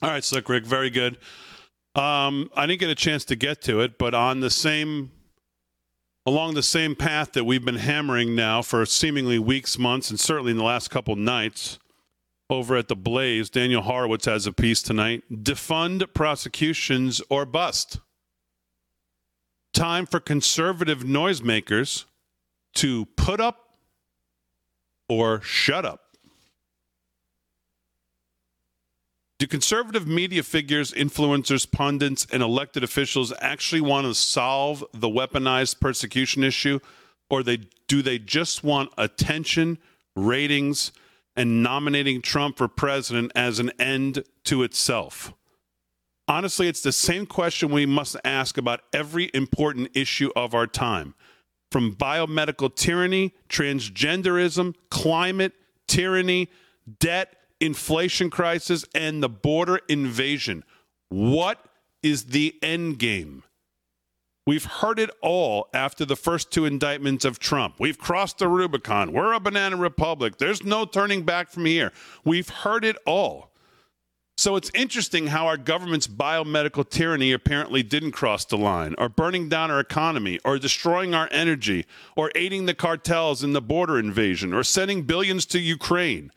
All right, Slick Rick, very good. Um, I didn't get a chance to get to it, but on the same along the same path that we've been hammering now for seemingly weeks, months, and certainly in the last couple nights over at the Blaze, Daniel Horowitz has a piece tonight. Defund prosecutions or bust. Time for conservative noisemakers to put up or shut up. Do conservative media figures, influencers, pundits, and elected officials actually want to solve the weaponized persecution issue? Or they, do they just want attention, ratings, and nominating Trump for president as an end to itself? Honestly, it's the same question we must ask about every important issue of our time from biomedical tyranny, transgenderism, climate, tyranny, debt, inflation crisis, and the border invasion. What is the end game? We've heard it all after the first two indictments of Trump. We've crossed the Rubicon. We're a banana republic. There's no turning back from here. We've heard it all. So it's interesting how our government's biomedical tyranny apparently didn't cross the line, or burning down our economy, or destroying our energy, or aiding the cartels in the border invasion, or sending billions to Ukraine,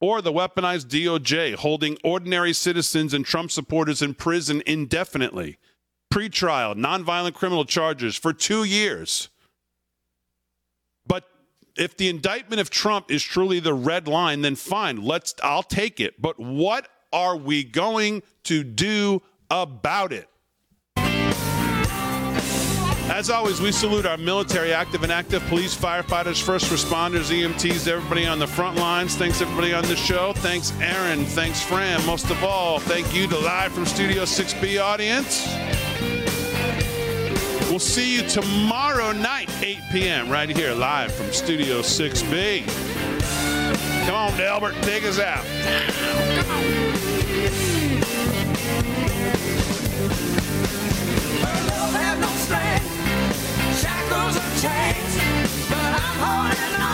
or the weaponized DOJ holding ordinary citizens and Trump supporters in prison indefinitely pretrial, nonviolent criminal charges for two years. But if the indictment of Trump is truly the red line, then fine, let's I'll take it. But what are we going to do about it? As always, we salute our military, active and active police, firefighters, first responders, EMTs, everybody on the front lines. Thanks, everybody on the show. Thanks, Aaron. Thanks, Fran. Most of all, thank you to live from Studio 6B audience. We'll see you tomorrow night, 8 p.m., right here, live from Studio 6B. Come on, Delbert, take us out. times have changed, but I'm holding on.